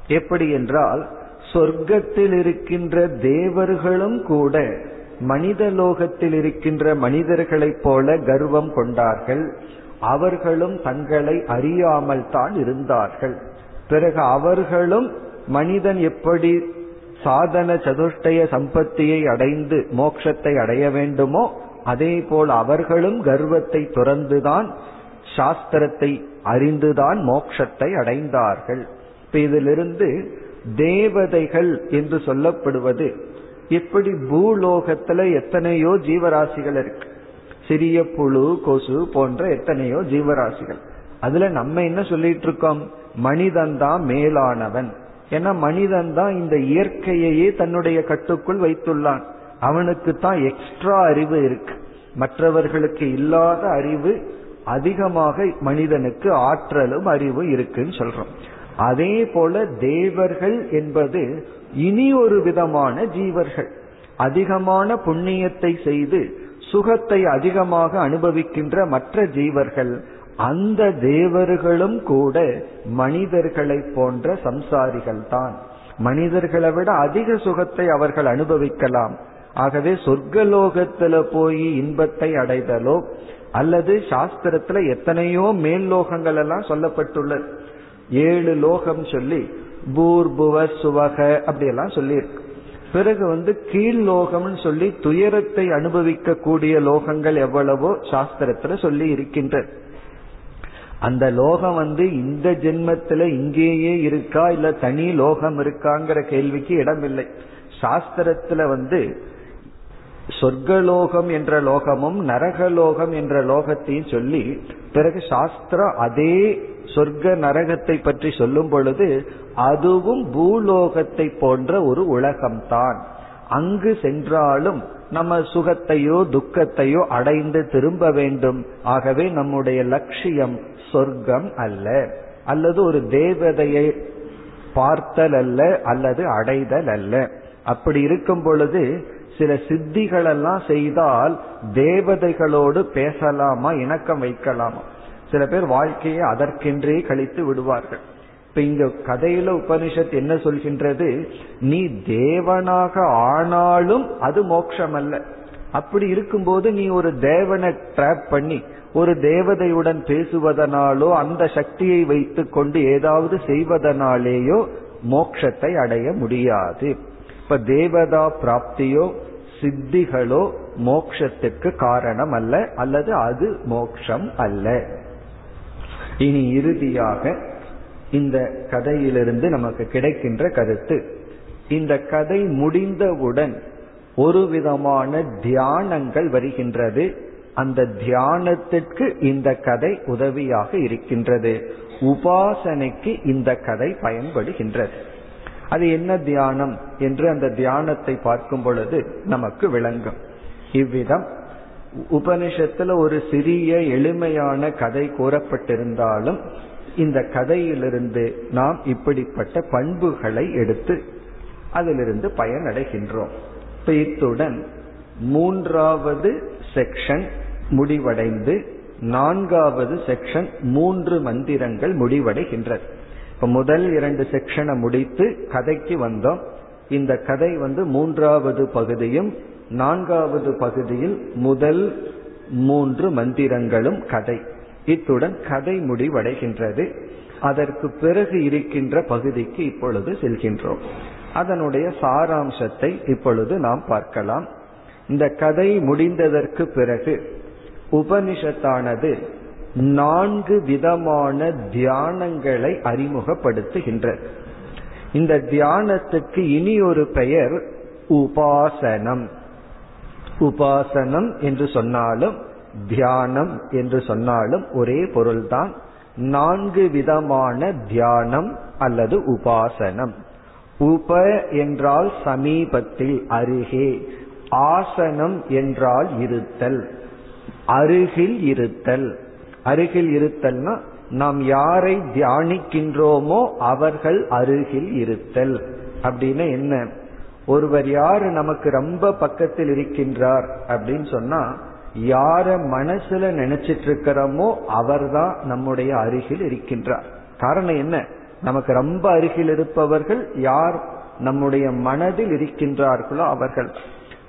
[SPEAKER 1] எப்படி என்றால் சொர்க்கத்தில் இருக்கின்ற தேவர்களும் கூட மனித லோகத்தில் இருக்கின்ற மனிதர்களைப் போல கர்வம் கொண்டார்கள். அவர்களும் தங்களை அறியாமல் தான் இருந்தார்கள். பிறகு அவர்களும் மனிதன் எப்படி சாதன சதுஷ்டய சம்பத்தியை அடைந்து மோட்சத்தை அடைய வேண்டுமோ அதே போல் அவர்களும் கர்வத்தை துறந்துதான் சாஸ்திரத்தை அறிந்துதான் மோட்சத்தை அடைந்தார்கள். இப்ப இதிலிருந்து தேவதைகள் என்று சொல்லப்படுவது இப்படி பூலோகத்துல எத்தனையோ ஜீவராசிகள் இருக்கு. சிறிய புழு கொசு போன்ற எத்தனையோ ஜீவராசிகள். அதுல நம்ம என்ன சொல்லிட்டு இருக்கோம்? மனிதன் தான் மேலானவன். ஏன்னா மனிதன் தான் இந்த இயற்கையையே தன்னுடைய கட்டுக்குள் வைத்துள்ளான். அவனுக்கு தான் எக்ஸ்ட்ரா அறிவு இருக்கு. மற்றவர்களுக்கு இல்லாத அறிவு அதிகமாக மனிதனுக்கு ஆற்றலும் அறிவு இருக்குன்னு சொல்றோம். அதே போல தேவர்கள் என்பது இனி ஒரு விதமான ஜீவர்கள். அதிகமான புண்ணியத்தை செய்து சுகத்தை அதிகமாக அனுபவிக்கின்ற மற்ற ஜீவர்கள் அந்த தேவர்களும் கூட மனிதர்களை போன்ற சம்சாரிகள் தான். மனிதர்களை விட அதிக சுகத்தை அவர்கள் அனுபவிக்கலாம். ஆகவே சொர்க்கலோகத்துல போய் இன்பத்தை அடைதலோ அல்லது சாஸ்திரத்துல எத்தனையோ மேல் லோகங்கள் எல்லாம் சொல்லப்பட்டுள்ளது. ஏழு லோகம் சொல்லி பூர்புவ சுவக அப்படியெல்லாம் சொல்லியிருக்கு. பிறகு வந்து கீழ் லோகம்னு சொல்லி துயரத்தை அனுபவிக்க கூடிய லோகங்கள் எவ்வளவோ சாஸ்திரத்துல சொல்லி இருக்கின்ற அந்த லோகம் வந்து இந்த ஜென்மத்துல இங்கேயே இருக்கா இல்ல தனி லோகம் இருக்காங்கிற கேள்விக்கு இடமில்லை. சாஸ்திரத்துல வந்து சொர்க்கலோகம் என்ற லோகமும் நரகலோகம் என்ற லோகத்தையும் சொல்லி பிறகு சாஸ்திரம் அதே சொர்க்க நரகத்தை பற்றி சொல்லும் பொழுது அதுவும் பூலோகத்தை போன்ற ஒரு உலகம்தான். அங்கு சென்றாலும் நம்ம சுகத்தையோ துக்கத்தையோ அடைந்து திரும்ப வேண்டும். ஆகவே நம்முடைய லட்சியம் சொர்க்கம் அல்ல. அல்லது ஒரு தேவதையை பார்த்தல் அல்ல அல்லது அடைதல் அல்ல. அப்படி இருக்கும் பொழுது சில சித்திகள் எல்லாம் செய்தால் தேவதைகளோடு பேசலாமா இணக்கம் வைக்கலாமா? சில பேர் வாழ்க்கையை அதற்கென்றே கழித்து விடுவார்கள். இப்ப இங்க கதையில உபனிஷத் என்ன சொல்கின்றது? நீ தேவனாக ஆனாலும் அது மோட்சம் அல்ல அப்படி இருக்கும்போது நீ ஒரு தேவனை ட்ராப் பண்ணி ஒரு தேவதையுடன் பேசுவதனாலோ அந்த சக்தியை வைத்து கொண்டு ஏதாவது செய்வதனாலேயோ மோட்சத்தை அடைய முடியாது. இப்ப தேவதா பிராப்தியோ சித்திகளோ மோக்ஷத்துக்கு காரணம் அல்ல அல்லது அது மோக்ஷம் அல்ல. இனி இறுதியாக இந்த கதையிலிருந்து நமக்கு கிடைக்கின்ற கருத்து. இந்த கதை முடிந்தவுடன் ஒரு விதமான தியானங்கள் வருகின்றது. அந்த தியானத்திற்கு இந்த கதை உதவியாக இருக்கின்றது. உபாசனைக்கு இந்த கதை பயன்படுகின்றது. அது என்ன தியானம் என்று அந்த தியானத்தை பார்க்கும் பொழுது நமக்கு விளங்கும். இவ்விதம் உபனிஷத்துல ஒரு சிறிய எளிமையான கதை கூறப்பட்டிருந்தாலும் இந்த கதையிலிருந்து நாம் இப்படிப்பட்ட பண்புகளை எடுத்து அதிலிருந்து பயனடைகின்றோம். இத்துடன் மூன்றாவது செக்ஷன் முடிவடைந்து நான்காவது செக்ஷன் மூன்று மந்திரங்கள் முடிவடைகின்றது. இப்ப முதல் இரண்டு செக்ஷனை முடித்து கதைக்கு வந்தோம். இந்த கதை வந்து மூன்றாவது பகுதியும் நான்காவது பகுதியில் முதல் மூன்று மந்திரங்களும் கதை. இத்துடன் கதை முடிவடைகின்றது. அதற்கு பிறகு இருக்கின்ற பகுதிக்கு இப்பொழுது செல்கின்றோம். அதனுடைய சாராம்சத்தை இப்பொழுது நாம் பார்க்கலாம். இந்த கதை முடிந்ததற்கு பிறகு உபனிஷத்தானது நான்கு விதமான தியானங்களை அறிமுகப்படுத்துகின்றது இந்த தியானத்துக்கு இனி ஒரு பெயர் உபாசனம். உபாசனம் என்று சொன்னாலும் தியானம் என்று சொன்னாலும் ஒரே பொருள்தான். நான்கு விதமான தியானம் அல்லது உபாசனம். உப என்றால் சமீபத்தில் அருகே. ஆசனம் என்றால் இருத்தல். அருகில் இருத்தல். அருகில் இருத்தல்னா நாம் யாரை தியானிக்கின்றோமோ அவர்கள் அருகில் இருத்தல். அப்படின்னு என்ன? ஒருவர் யாரு நமக்கு ரொம்ப பக்கத்தில் இருக்கின்றார் அப்படின்னு சொன்னா யார மனசுல நினைச்சிட்டு இருக்கிறோமோ அவர்தான் நம்முடைய அருகில் இருக்கின்றார். காரணம் என்ன? நமக்கு ரொம்ப அருகில் இருப்பவர்கள் யார் நம்முடைய மனதில் இருக்கின்றார்களோ அவர்கள்.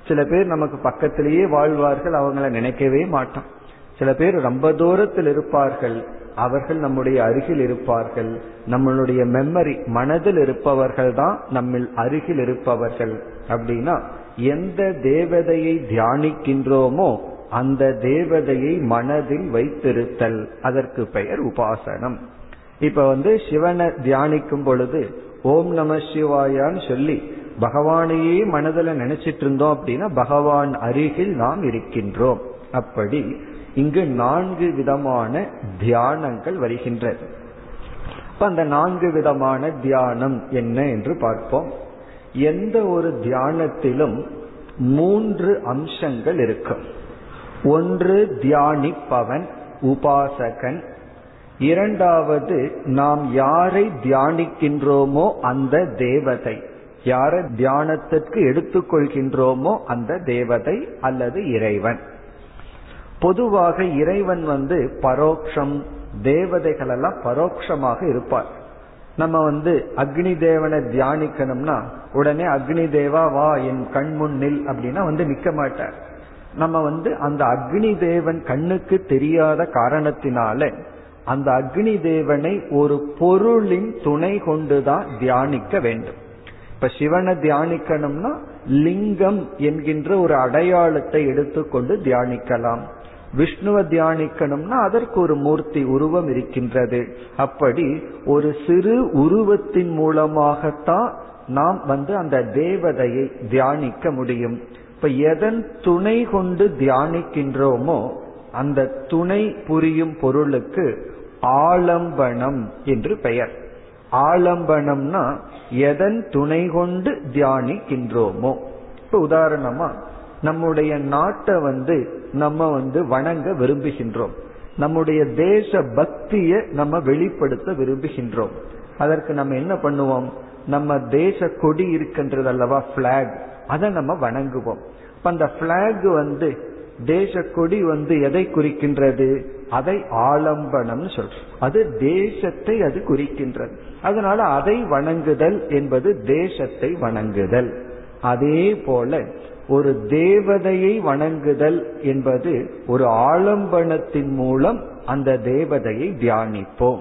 [SPEAKER 1] சில பேர் நமக்கு பக்கத்திலேயே வாழ்வார்கள் அவங்கள நினைக்கவே மாட்டோம். சில பேர் ரொம்ப தூரத்தில் இருப்பார்கள். அவர்கள் நம்முடைய அருகில் இருப்பார்கள். நம்மளுடைய மெமரி மனதில் இருப்பவர்கள் தான் நம்ம அருகில் இருப்பவர்கள். அப்படின்னா எந்த தேவதையை தியானிக்கின்றோமோ அந்த தேவதையை மனதில் வைத்திருத்தல். அதற்கு பெயர் உபாசனம். இப்ப வந்து சிவனை தியானிக்கும் பொழுது ஓம் நம சிவாயான்னு சொல்லி பகவானையே மனதில் நினைச்சிட்டு இருந்தோம் அப்படின்னா பகவான் அருகில் நாம் இருக்கின்றோம். அப்படி இங்கு நான்கு விதமான தியானங்கள் வருகின்றது இப்ப அந்த நான்கு விதமான தியானம் என்ன என்று பார்ப்போம். எந்த ஒரு தியானத்திலும் மூன்று அம்சங்கள் இருக்கும். ஒன்று தியானிப்பவன் உபாசகன். இரண்டாவது நாம் யாரை தியானிக்கின்றோமோ அந்த தேவதை. யாரை தியானத்திற்கு எடுத்துக்கொள்கின்றோமோ அந்த தேவதை அல்லது இறைவன். பொதுவாக இறைவன் வந்து பரோக்ஷம் தேவதைகள் எல்லாம் பரோட்சமாக இருப்பார். நம்ம வந்து அக்னி தேவனை தியானிக்கணும்னா உடனே அக்னி தேவா வா என் கண் முன்னில் அப்படின்னா வந்து நிக்க மாட்டார். நம்ம வந்து அந்த அக்னி தேவன் கண்ணுக்கு தெரியாத காரணத்தினால அந்த அக்னி தேவனை ஒரு பொருளின் துணை கொண்டுதான் தியானிக்க வேண்டும். இப்ப சிவனை தியானிக்கணும்னா லிங்கம் என்கின்ற ஒரு அடையாளத்தை எடுத்துக்கொண்டு தியானிக்கலாம். விஷ்ணுவை தியானிக்கணும்னா அதற்கு ஒரு மூர்த்தி உருவம் இருக்கின்றது. அப்படி ஒரு சிறு உருவத்தின் மூலமாகத்தான் நாம் வந்து அந்த தேவதையை தியானிக்க முடியும். இப்ப எதன் துணை கொண்டு தியானிக்கின்றோமோ அந்த துணை புரியும் பொருளுக்கு ஆலம்பனம் என்று பெயர். ஆலம்பனம்னா எதன் துணை கொண்டு தியானிக்கின்றோமோ. இப்ப உதாரணமா நம்முடைய நாட்டை வந்து நம்ம வந்து வணங்க விரும்புகின்றோம். நம்முடைய தேச பக்தியை நம்ம வெளிப்படுத்த விரும்புகின்றோம். அதற்கு நம்ம என்ன பண்ணுவோம்? நம்ம தேச கொடி இருக்கின்றது அல்லவா? பிளாக் அதை நம்ம வணங்குவோம். இப்ப அந்த பிளாக் வந்து தேச கொடி வந்து எதை குறிக்கின்றது? அதை ஆலம்பனம் சொல்றோம். அது தேசத்தை அது குறிக்கின்றது. அதனால அதை வணங்குதல் என்பது தேசத்தை வணங்குதல். அதே போல ஒரு தேவதையை வணங்குதல் என்பது ஒரு ஆலம்பனத்தின் மூலம் அந்த தேவதையை தியானிப்போம்.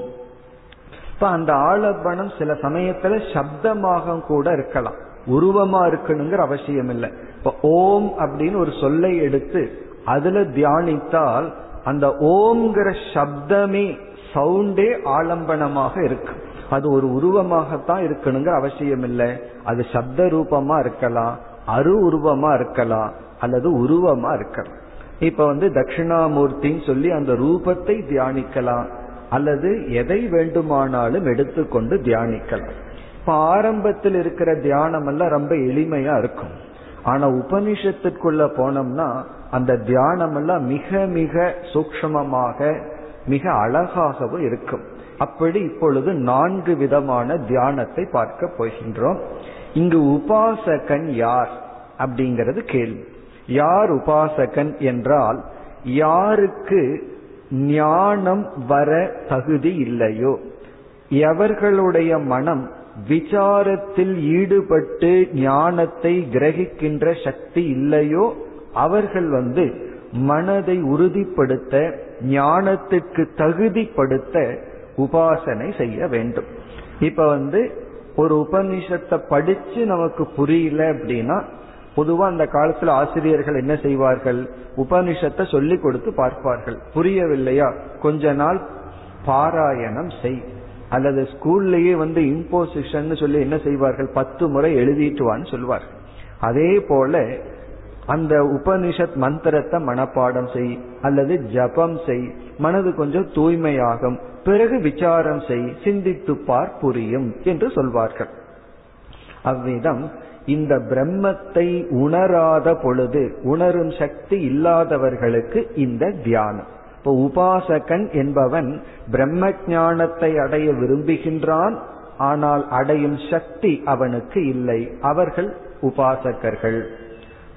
[SPEAKER 1] இப்ப அந்த ஆலம்பனம் சில சமயத்துல சப்தமாக கூட இருக்கலாம். உருவமா இருக்கணுங்கிற அவசியம் இல்லை இப்ப ஓம் அப்படின்னு ஒரு சொல்லை எடுத்து அதுல தியானித்தால் அந்த ஓம்ங்கிற சப்தமே சவுண்டே ஆலம்பனமாக இருக்கு. அது ஒரு உருவமாகத்தான் இருக்கணுங்கிற அவசியம் இல்லை அது சப்த ரூபமா இருக்கலாம். அரு உருவமா இருக்கலாம் அல்லது உருவமா இருக்கலாம். இப்ப வந்து தட்சிணாமூர்த்தின்னு சொல்லி அந்த ரூபத்தை தியானிக்கலாம் அல்லது எதை வேண்டுமானாலும் எடுத்துக்கொண்டு தியானிக்கலாம். இப்ப ஆரம்பத்தில் இருக்கிற தியானம் எல்லாம் ரொம்ப எளிமையா இருக்கும். ஆனா உபனிஷத்துக்குள்ள போனோம்னா அந்த தியானம் எல்லாம் மிக மிக சூக்மமாக மிக அழகாகவும் இருக்கும். அப்படி இப்பொழுது நான்கு விதமான தியானத்தை பார்க்க போகின்றோம். இங்கு உபாசகன் யார் அப்படிங்கிறது கேள்வி. யார் உபாசகன் என்றால் யாருக்கு ஞானம் வர தகுதி இல்லையோ எவர்களுடைய மனம் விசாரத்தில் ஈடுபட்டு ஞானத்தை கிரகிக்கின்ற சக்தி இல்லையோ அவர்கள் வந்து மனதை உறுதிப்படுத்த ஞானத்துக்கு தகுதிப்படுத்த உபாசனை செய்ய வேண்டும். இப்ப வந்து ஒரு உபநிஷத்தை படிச்சு நமக்கு புரியல அப்படின்னா பொதுவா அந்த காலத்துல ஆசிரியர்கள் என்ன செய்வார்கள்? உபனிஷத்தை சொல்லி கொடுத்து பார்ப்பார்கள். புரியவில்லையா? கொஞ்ச நாள் பாராயணம் செய். அல்லது ஸ்கூல்லயே வந்து இம்போசிஷன் சொல்லி என்ன செய்வார்கள்? பத்து முறை எழுதிட்டு வான்னு சொல்வார்கள். அதே போல அந்த உபனிஷத் மந்திரத்தை மனப்பாடம் செய். அல்லது ஜபம் செய் மனது கொஞ்சம் தூய்மையாகும் பிறகு விசாரம் செய் சிந்தித்து பார் புரியும் என்று சொல்வார்கள். அவ்விதம் இந்த பிரம்மத்தை உணராத பொழுது உணரும் சக்தி இல்லாதவர்களுக்கு இந்த தியானம். இப்போ உபாசகன் என்பவன் பிரம்ம ஞானத்தை அடைய விரும்புகின்றான் ஆனால் அடையும் சக்தி அவனுக்கு இல்லை. அவர்கள் உபாசகர்கள்.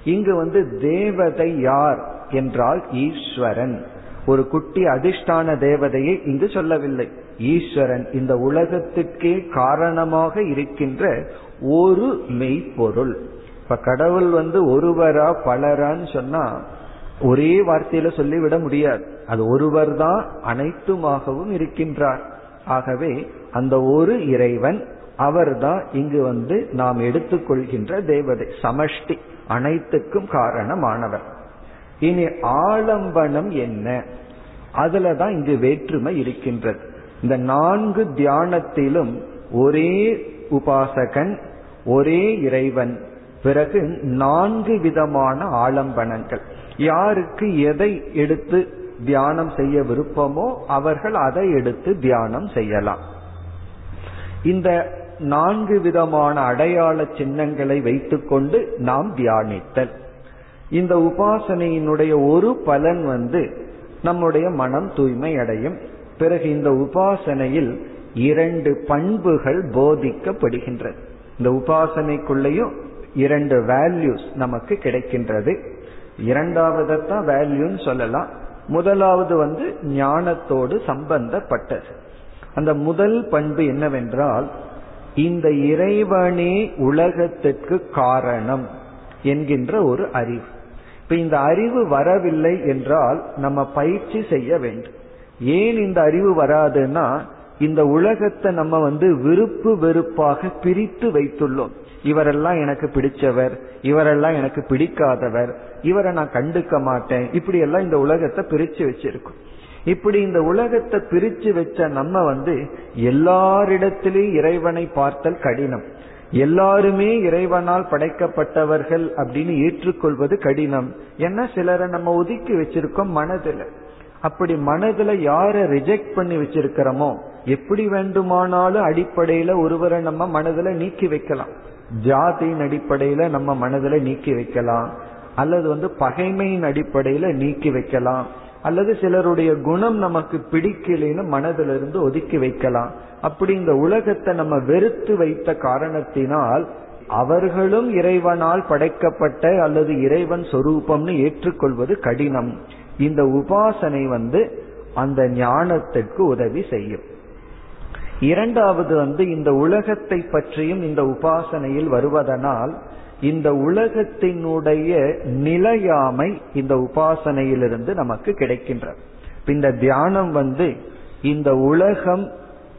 [SPEAKER 1] இங்கு வந்து தேவதை யார்? என்றால் ஈஸ்வரன். ஒரு குட்டி அதிர்ஷ்டான தேவதையை இங்கு சொல்லவில்லை. ஈஸ்வரன் இந்த உலகத்துக்கே காரணமாக இருக்கின்ற ஒரு மெய்ப்பொருள். இப்ப கடவுள் வந்து ஒருவரா பலரான்னு சொன்னா ஒரே வார்த்தையில சொல்லிவிட முடியாது. அது ஒருவர் தான் அனைத்துமாகவும் இருக்கின்றார். ஆகவே அந்த ஒரு இறைவன் அவர்தான் இங்கு வந்து நாம் எடுத்துக்கொள்கின்ற தேவதை சமஷ்டி அனைத்துக்கும் காரணமானவர். இனி ஆலம்பனம் என்ன? அதுலதான் இங்கு வேற்றுமை இருக்கின்றது. இந்த நான்கு தியானத்திலும் ஒரே உபாசகன் ஒரே இறைவன் பிறகு நான்கு விதமான ஆலம்பனங்கள். யாருக்கு எதை எடுத்து தியானம் செய்ய விருப்பமோ அவர்கள் அதை எடுத்து தியானம் செய்யலாம். இந்த நான்கு விதமான அடையாள சின்னங்களை வைத்துக்கொண்டு நாம் தியானித்தல். இந்த உபாசனையினுடைய ஒரு பலன் வந்து நம்முடைய மனம் தூய்மை அடையும். பிறகு இந்த உபாசனையில் இரண்டு பண்புகள் போதிக்கப்படுகின்றது. இந்த உபாசனைக்குள்ளேயும் இரண்டு வேல்யூஸ் நமக்கு கிடைக்கின்றது. இரண்டாவதான் வேல்யூன்னு சொல்லலாம். முதலாவது வந்து ஞானத்தோடு சம்பந்தப்பட்டது. அந்த முதல் பண்பு என்னவென்றால் இந்த இறைவனே உலகத்திற்கு காரணம் என்கின்ற ஒரு அறிவு. இப்ப இந்த அறிவு வரவில்லை என்றால் நம்ம பயிற்சி செய்ய வேண்டும். ஏன் இந்த அறிவு வராதுன்னா இந்த உலகத்தை நம்ம வந்து விருப்பு வெறுப்பாக பிரித்து வைத்துள்ளோம். இவரெல்லாம் எனக்கு பிடிச்சவர் இவரெல்லாம் எனக்கு பிடிக்காதவர் இவரை நான் கண்டுக்க மாட்டேன். இப்படி எல்லாம் இந்த உலகத்தை பிரிச்சு வச்சிருக்கோம். இப்படி இந்த உலகத்தை பிரிச்சு வச்ச நம்ம வந்து எல்லாரிடத்திலையும் இறைவனை பார்த்தல் கடினம். எல்லாருமே இறைவனால் படைக்கப்பட்டவர்கள் அப்படின்னு ஏற்றுக்கொள்வது கடினம். என்ன சிலரை நம்ம ஒதுக்கி வச்சிருக்கோம் மனதில். அப்படி மனதுல யாரை ரிஜெக்ட் பண்ணி வச்சிருக்கிறோமோ எப்படி வேண்டுமானாலும் அடிப்படையில ஒருவரை நம்ம மனதுல நீக்கி வைக்கலாம். ஜாதியின் அடிப்படையில நம்ம மனதுல நீக்கி வைக்கலாம். அல்லது வந்து பகைமையின் அடிப்படையில நீக்கி வைக்கலாம். அல்லது சிலருடைய குணம் நமக்கு பிடிக்கலைன்னு மனதிலிருந்து ஒதுக்கி வைக்கலாம். அப்படி இந்த உலகத்தை நம்ம வெறுத்து வைத்த காரணத்தினால் அவர்களும் இறைவனால் படைக்கப்பட்ட அல்லது இறைவன் சொரூபம்னு ஏற்றுக்கொள்வது கடினம். இந்த உபாசனை வந்து அந்த ஞானத்திற்கு உதவி செய்யும். இரண்டாவது வந்து இந்த உலகத்தை பற்றியும் இந்த உபாசனையில் வருவதனால் இந்த உலகத்தினுடைய நிலையாமை இந்த உபாசனையிலிருந்து நமக்கு கிடைக்கின்றது. இந்த தியானம் வந்து இந்த உலகம்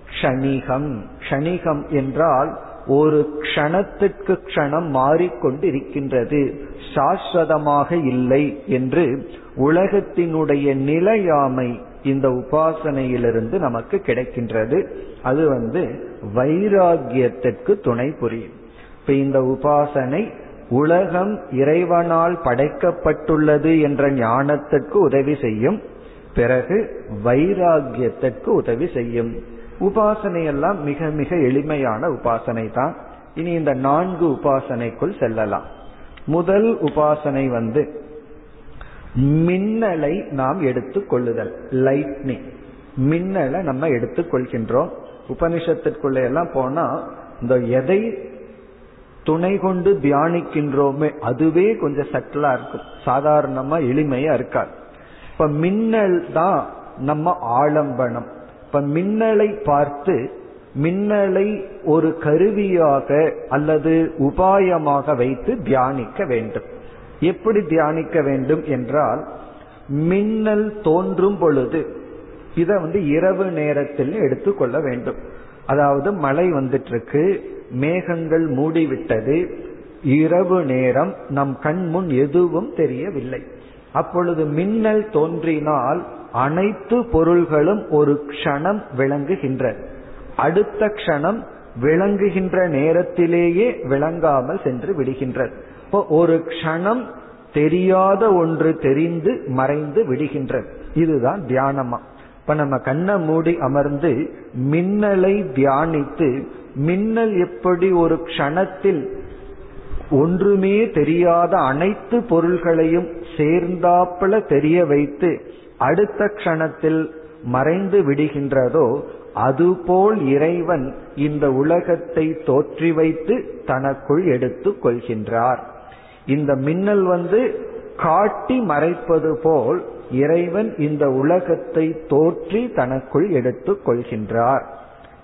[SPEAKER 1] க்ஷணிகம். க்ஷணிகம் என்றால் ஒரு க்ஷணத்திற்கு க்ஷணம் மாறிக்கொண்டு இருக்கின்றது சாஸ்வதமாக இல்லை என்று உலகத்தினுடைய நிலையாமை இந்த உபாசனையிலிருந்து நமக்கு கிடைக்கின்றது. அது வந்து வைராகியத்திற்கு துணை புரியும். இப்ப இந்த உபாசனை உலகம் இறைவனால் படைக்கப்பட்டுள்ளது என்ற ஞானத்திற்கு உதவி செய்யும். பிறகு வைராகியத்திற்கு உதவி செய்யும். உபாசனை எல்லாம் மிக மிக எளிமையான உபாசனை தான் இனி இந்த நான்கு உபாசனைக்குள் செல்லலாம். முதல் உபாசனை வந்து மின்னலை நாம் எடுத்துக் கொள்ளுதல் லைட்னிங் மின்னலை நம்ம எடுத்துக் கொள்கின்றோம். உபனிஷத்திற்குள்ள எல்லாம் போனா இந்த எதை துணை கொண்டு தியானிக்கின்றோமே அதுவே கொஞ்சம் சட்டிலா இருக்கும். சாதாரணமா எளிமையா இருக்காது. இப்ப மின்னல் தான் நம்ம ஆலம்பனம். இப்ப மின்னலை பார்த்து மின்னலை ஒரு கருவியாக அல்லது உபாயமாக வைத்து தியானிக்க வேண்டும். எப்படி தியானிக்க வேண்டும் என்றால் மின்னல் தோன்றும் பொழுது இதை வந்து இரவு நேரத்தில் எடுத்துக்கொள்ள வேண்டும். அதாவது மழை வந்துட்டு இருக்கு மேகங்கள் மூடிவிட்டது. இரவு நேரம் நம் கண் முன் எதுவும் தெரியவில்லை. அப்பொழுது மின்னல் தோன்றினால் அனைத்து பொருள்களும் ஒரு க்ஷணம் விளங்குகின்றது அடுத்த க்ஷணம் விளங்குகின்ற நேரத்திலேயே விளங்காமல் சென்று விடுகின்றது இப்போ ஒரு க்ஷணம் தெரியாத ஒன்று தெரிந்து மறைந்து விடுகின்றது இதுதான் தியானமா. இப்ப நம்ம கண்ணை மூடி அமர்ந்து மின்னலை தியானித்து மின்னல் எப்படி ஒரு க்ஷணத்தில் ஒன்றுமே தெரியாத அனைத்து பொருள்களையும் சேர்ந்தாப்புல தெரிய வைத்து அடுத்த க்ஷணத்தில் மறைந்து விடுகின்றதோ அதுபோல் இறைவன் இந்த உலகத்தை தோற்றி வைத்து தனக்குள் எடுத்துக் கொள்கின்றார். இந்த மின்னல் வந்து காட்டி மறைப்பது போல் இறைவன் இந்த உலகத்தை தோற்றி தனக்குள் எடுத்துக் கொள்கின்றார்.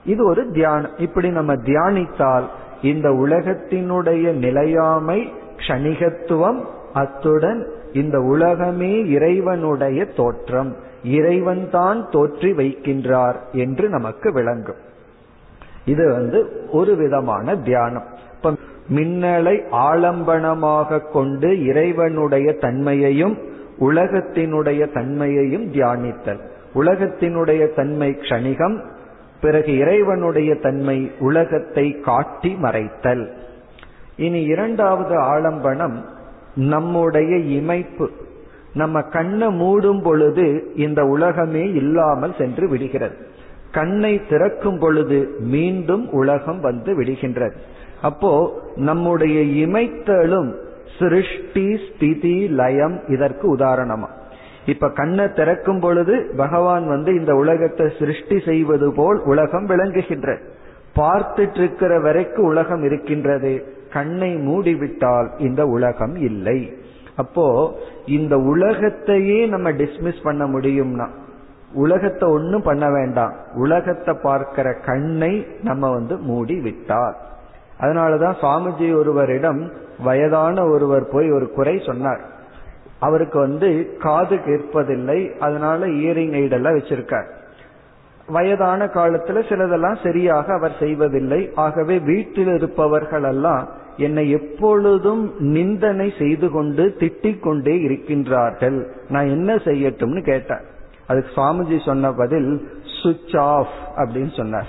[SPEAKER 1] இது ஒரு தியானம். இப்படி நம்ம தியானித்தால் இந்த உலகத்தினுடைய நிலையாமை க்ஷணிகத்துவம் அத்துடன் இந்த உலகமே இறைவனுடைய தோற்றம். இறைவன் தான் தோற்றி வைக்கின்றார் என்று நமக்கு விளங்கும். இது வந்து ஒரு விதமான தியானம். இப்ப மின்னலை ஆலம்பனமாக கொண்டு இறைவனுடைய தன்மையையும் உலகத்தினுடைய தன்மையையும் தியானித்தல். உலகத்தினுடைய தன்மை க்ஷணிகம் பிறகு இறைவனுடைய தன்மை உலகத்தை காட்டி மறைத்தல். இனி இரண்டாவது ஆலம்பனம் நம்முடைய இமைப்பு. நம்ம கண்ணை மூடும் பொழுது இந்த உலகமே இல்லாமல் சென்று விடுகிறது. கண்ணை திறக்கும் பொழுது மீண்டும் உலகம் வந்து விடுகின்றது. அப்போ நம்முடைய இமைத்தலும் சிருஷ்டி ஸ்திதி லயம் இதற்கு உதாரணமா. இப்ப கண்ணை திறக்கும் பொழுது பகவான் வந்து இந்த உலகத்தை சிருஷ்டி செய்வது போல் உலகம் விளங்குகின்ற. பார்த்துட்டு இருக்கிற வரைக்கும் உலகம் இருக்கின்றது. கண்ணை மூடிவிட்டால் இந்த உலகம் இல்லை. அப்போ இந்த உலகத்தையே நம்ம டிஸ்மிஸ் பண்ண முடியும்னா உலகத்தை ஒன்னும் பண்ண வேண்டாம். உலகத்தை பார்க்கிற கண்ணை நம்ம வந்து மூடி விட்டார் அதனாலதான் சுவாமிஜி ஒருவரிடம் வயதான ஒருவர் போய் ஒரு குறை சொன்னார். அவருக்கு வந்து காது கேட்பதில்லை அதனால இயரிங் எய்டெல்லாம் வச்சிருக்கார். வயதான காலத்துல சிலதெல்லாம் சரியாக அவர் செய்வதில்லை. ஆகவே வீட்டில் இருப்பவர்கள் எல்லாம் என்னை எப்பொழுதும் நிந்தனை செய்து கொண்டு திட்டிக் கொண்டே இருக்கின்றார்கள். நான் என்ன செய்யட்டும்னு கேட்டார். அதுக்கு சுவாமிஜி சொன்ன பதில் சுவிட்ச் ஆஃப் அப்படின்னு சொன்னார்.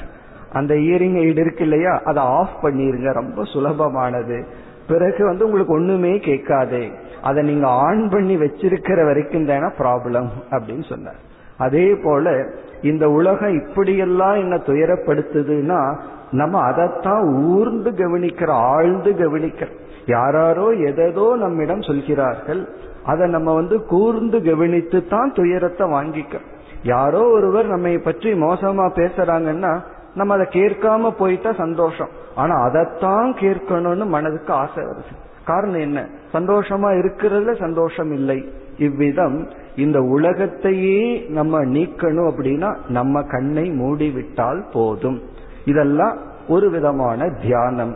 [SPEAKER 1] அந்த இயரிங் எய்டு இருக்கு இல்லையா அதை ஆஃப் பண்ணிருங்க. ரொம்ப சுலபமானது. பிறகு வந்து உங்களுக்கு ஒண்ணுமே கேட்காதே. அதை நீங்க ஆன் பண்ணி வச்சிருக்கிற வரைக்கும் தானே ப்ராப்ளம் அப்படின்னு சொன்னார். அதே போல இந்த உலகம் இப்படியெல்லாம் என்ன துயரப்படுத்துதுன்னா நம்ம அதைத்தான் ஊர்ந்து கவனிக்கிற ஆழ்ந்து கவனிக்கிற. யாராரோ எதோ நம்மிடம் சொல்கிறார்கள் அதை நம்ம வந்து கூர்ந்து கவனித்து தான் துயரத்தை வாங்கிக்க யாரோ ஒருவர் நம்மை பற்றி மோசமா பேசுறாங்கன்னா நம்ம அதை கேட்காம போயிட்டா சந்தோஷம். ஆனா அதைத்தான் கேட்கணும்னு மனதுக்கு ஆசை வருது. காரணம் என்ன? சந்தோஷமா இருக்கிறதுல சந்தோஷம் இல்லை. இவ்விதம் இந்த உலகத்தையே நம்ம நீக்கணும் அப்படின்னா நம்ம கண்ணை மூடிவிட்டால் போதும். இதெல்லாம் ஒரு விதமான தியானம்.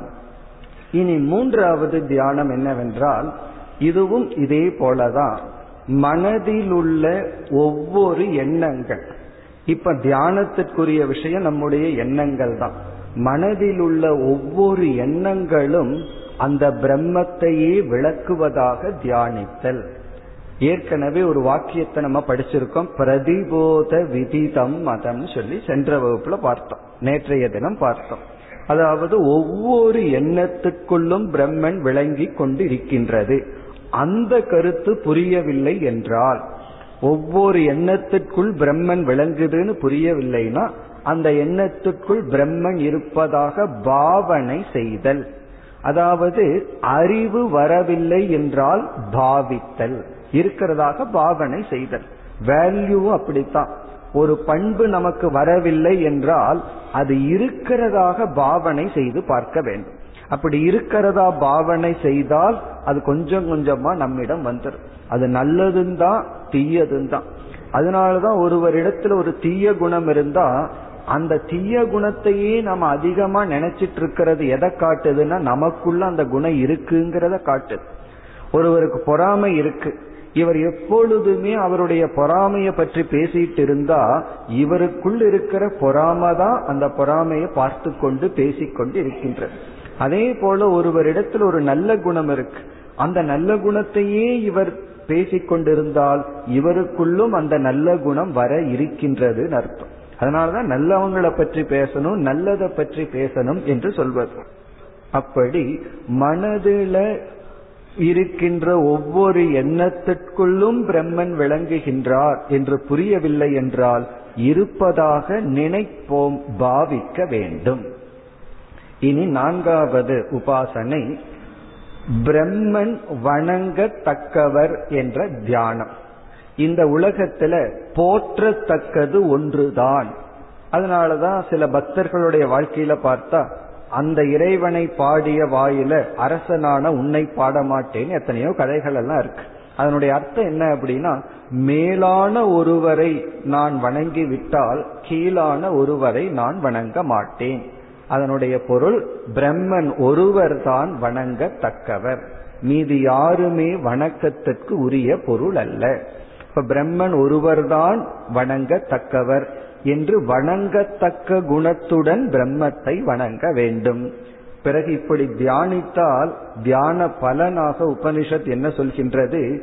[SPEAKER 1] இனி மூன்றாவது தியானம் என்னவென்றால் இதுவும் இதே போலதான். மனதில் உள்ள ஒவ்வொரு எண்ணங்கள். இப்ப தியானத்திற்குரிய விஷயம் நம்முடைய எண்ணங்கள் தான் மனதில் உள்ள ஒவ்வொரு எண்ணங்களும் அந்த பிரம்மத்தையே விளக்குவதாக தியானித்தல். ஏற்கனவே ஒரு வாக்கியத்தை நம்ம படிச்சிருக்கோம். பிரதிபோத விதிதம் மதம் சொல்லி சென்ற வகுப்புல பார்த்தோம். நேற்றைய தினம் பார்த்தோம். அதாவது ஒவ்வொரு எண்ணத்துக்குள்ளும் பிரம்மன் விளங்கி கொண்டு இருக்கின்றது அந்த கருத்து புரியவில்லை என்றால் ஒவ்வொரு எண்ணத்திற்குள் பிரம்மன் விளங்குதுன்னு புரியவில்லைன்னா அந்த எண்ணத்துக்குள் பிரம்மன் இருப்பதாக பாவனை செய்தல். அதாவது அறிவு வரவில்லை என்றால் பாவித்தல். இருக்கிறதாக பாவனை செய்தல். வேல்யூ அப்படித்தான். ஒரு பண்பு நமக்கு வரவில்லை என்றால் அது இருக்கிறதாக பாவனை செய்து பார்க்க வேண்டும். அப்படி இருக்கிறதா பாவனை செய்தால் அது கொஞ்சம் கொஞ்சமா நம்மிடம் வந்துடும் அது நல்லதும் தான் தீயதும் தான் அதனாலதான் ஒருவரிடத்துல ஒரு தீய குணம் இருந்தா அந்த தீய குணத்தையே நம்ம அதிகமா நினைச்சிட்டு இருக்கிறது எதை காட்டுதுன்னா நமக்குள்ள அந்த குணம் இருக்குங்கிறத காட்டுது. ஒருவருக்கு பொறாமை இருக்கு. இவர் எப்பொழுதுமே அவருடைய பொறாமைய பற்றி பேசிட்டு இருந்தா இவருக்குள் இருக்கிற பொறாமை தான் அந்த பொறாமையை பார்த்து கொண்டு பேசிக்கொண்டு இருக்கின்றது. அதே போல ஒருவரிடத்தில் ஒரு நல்ல குணம் இருக்கு. அந்த நல்ல குணத்தையே இவர் பேசிக்கொண்டிருந்தால் இவருக்குள்ளும் அந்த நல்ல குணம் வர இருக்கின்றதுன்னு அர்த்தம். அதனாலதான் நல்லவங்களை பற்றி பேசணும் நல்லதை பற்றி பேசணும் என்று சொல்வது. அப்படி மனதில இருக்கின்ற ஒவ்வொரு எண்ணத்திற்குள்ளும் பிரம்மன் விளங்குகின்றார் என்று புரியவில்லை என்றால் இருப்பதாக நினைப்போம் பாவிக்க வேண்டும். இனி நான்காவது உபாசனை பிரம்மன் வணங்கத்தக்கவர் என்ற தியானம். இந்த உலகத்துல போற்றத்தக்கது ஒன்றுதான். அதனாலதான் சில பக்தர்களுடைய வாழ்க்கையில பார்த்தா அந்த இறைவனை பாடிய வாயில அரசனான உன்னை பாட மாட்டேன் எத்தனையோ கதைகள் எல்லாம் இருக்கு. அதனுடைய அர்த்தம் என்ன அப்படின்னா மேலான ஒருவரை நான் வணங்கி விட்டால் கீழான ஒருவரை நான் வணங்க மாட்டேன். அதனுடைய பொருள் பிரம்மன் ஒருவர் தான் வணங்கத்தக்கவர். மீது யாருமே வணக்கத்திற்கு உரிய பொருள் அல்ல. இப்ப பிரம்மன் ஒருவர்தான் வணங்கத்தக்கவர் என்று வணங்கத்தக்க குணத்துடன் பிரம்மத்தை வணங்க வேண்டும். பிறகு இப்படி தியானித்தால் தியான பலனாக உபனிஷத் என்ன சொல்கின்றது?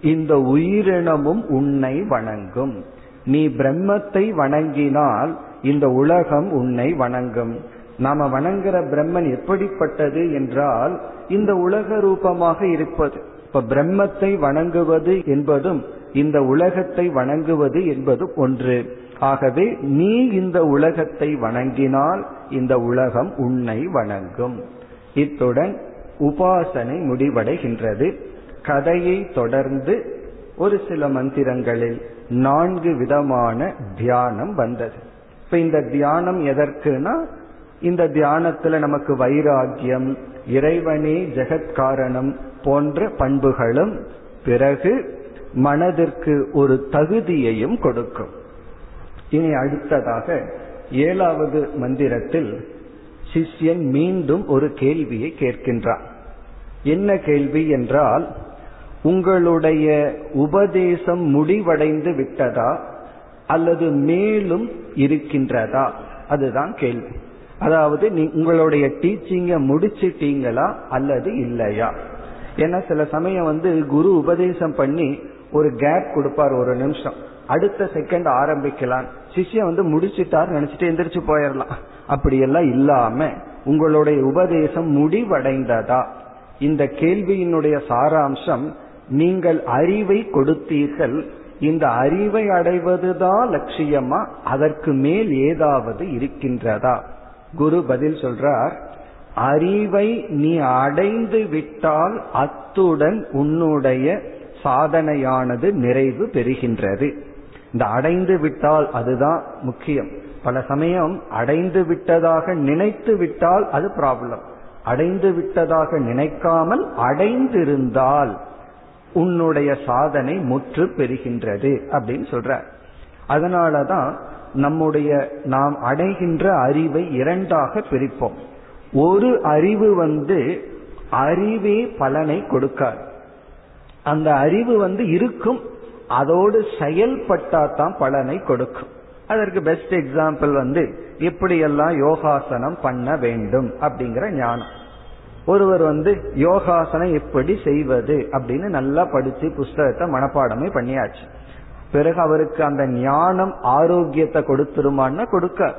[SPEAKER 1] இந்த உயிரினமும் உன்னை வணங்கும். நீ பிரம்மத்தை வணங்கினால் இந்த உலகம் உன்னை வணங்கும். நாம வணங்குற பிரம்மன் எப்படிப்பட்டது என்றால் இந்த உலக ரூபமாக இருப்பது. இப்ப பிரம்மத்தை வணங்குவது என்பதும் இந்த உலகத்தை வணங்குவது என்பது ஒன்று. ஆகவே நீ இந்த உலகத்தை வணங்கினால் இந்த உலகம் உன்னை வணங்கும். இத்துடன் உபாசனை முடிவடைகின்றது. கதையை தொடர்ந்து ஒரு சில மந்திரங்களில் நான்கு விதமான தியானம் வந்தது. இப்ப இந்த தியானம் எதற்குனா இந்த தியானத்துல நமக்கு வைராகியம் இறைவனே ஜெகத்காரணம் போன்ற பண்புகளும் பிறகு மனதிற்கு ஒரு தகுதியையும் கொடுக்கும். இனி அடுத்ததாக ஏழாவது மந்திரத்தில் சிஷ்யன் மீண்டும் ஒரு கேள்வியை கேட்கின்றான். என்ன கேள்வி என்றால் உங்களுடைய உபதேசம் முடிவடைந்து விட்டதா அல்லது மேலும் இருக்கின்றதா? அதுதான் கேள்வி. அதாவது உங்களுடைய டீச்சிங்க முடிச்சிட்டீங்களா அல்லது இல்லையா? ஏன்னா சில சமயம் வந்து குரு உபதேசம் பண்ணி ஒரு கேப் கொடுப்பார் ஒரு நிமிஷம். அடுத்த செகண்ட் ஆரம்பிக்கலாம். சிஷ்யம் வந்து முடிச்சிட்டார் நினைச்சிட்டு எந்திரிச்சு போயிடலாம் அப்படியெல்லாம் இல்லாம உங்களுடைய உபதேசம் முடிவடைந்ததா? இந்த கேள்வியினுடைய சாராம்சம் நீங்கள் அறிவை கொடுத்தீர்கள். இந்த அறிவை அடைவதுதான் லட்சியமா? அதற்கு மேல் ஏதாவது இருக்கின்றதா? குரு பதில் சொல்றார் அறிவை நீ அடைந்து விட்டால் அத்துடன் உன்னுடைய சாதனையானது நிறைவு பெறுகின்றது. இந்த அடைந்து விட்டால் அதுதான் முக்கியம். பல சமயம் அடைந்து விட்டதாக நினைத்து விட்டால் அது ப்ராப்ளம் அடைந்து விட்டதாக நினைக்காமல் அடைந்திருந்தால் உன்னுடைய சாதனை முற்று பெறுகின்றது அப்படின்னு சொல்ற. அதனாலதான் நம்முடைய நாம் அடைகின்ற அறிவை இரண்டாக பிரிப்போம். ஒரு அறிவு வந்து அறிவே பலனை கொடுக்காது. அந்த அறிவு வந்து இருக்கும். அதோடு செயல்பட்டா தான் பலனை கொடுக்கும். அதற்கு பெஸ்ட் எக்ஸாம்பிள் வந்து எப்படியெல்லாம் யோகாசனம் பண்ண வேண்டும் அப்படிங்கிற ஞானம். ஒருவர் வந்து யோகாசனம் எப்படி செய்வது அப்படின்னு நல்லா படிச்சு புஸ்தகத்தை மனப்பாடமே பண்ணியாச்சு. பிறகு அவருக்கு அந்த ஞானம் ஆரோக்கியத்தை கொடுத்துருமான்னா கொடுக்க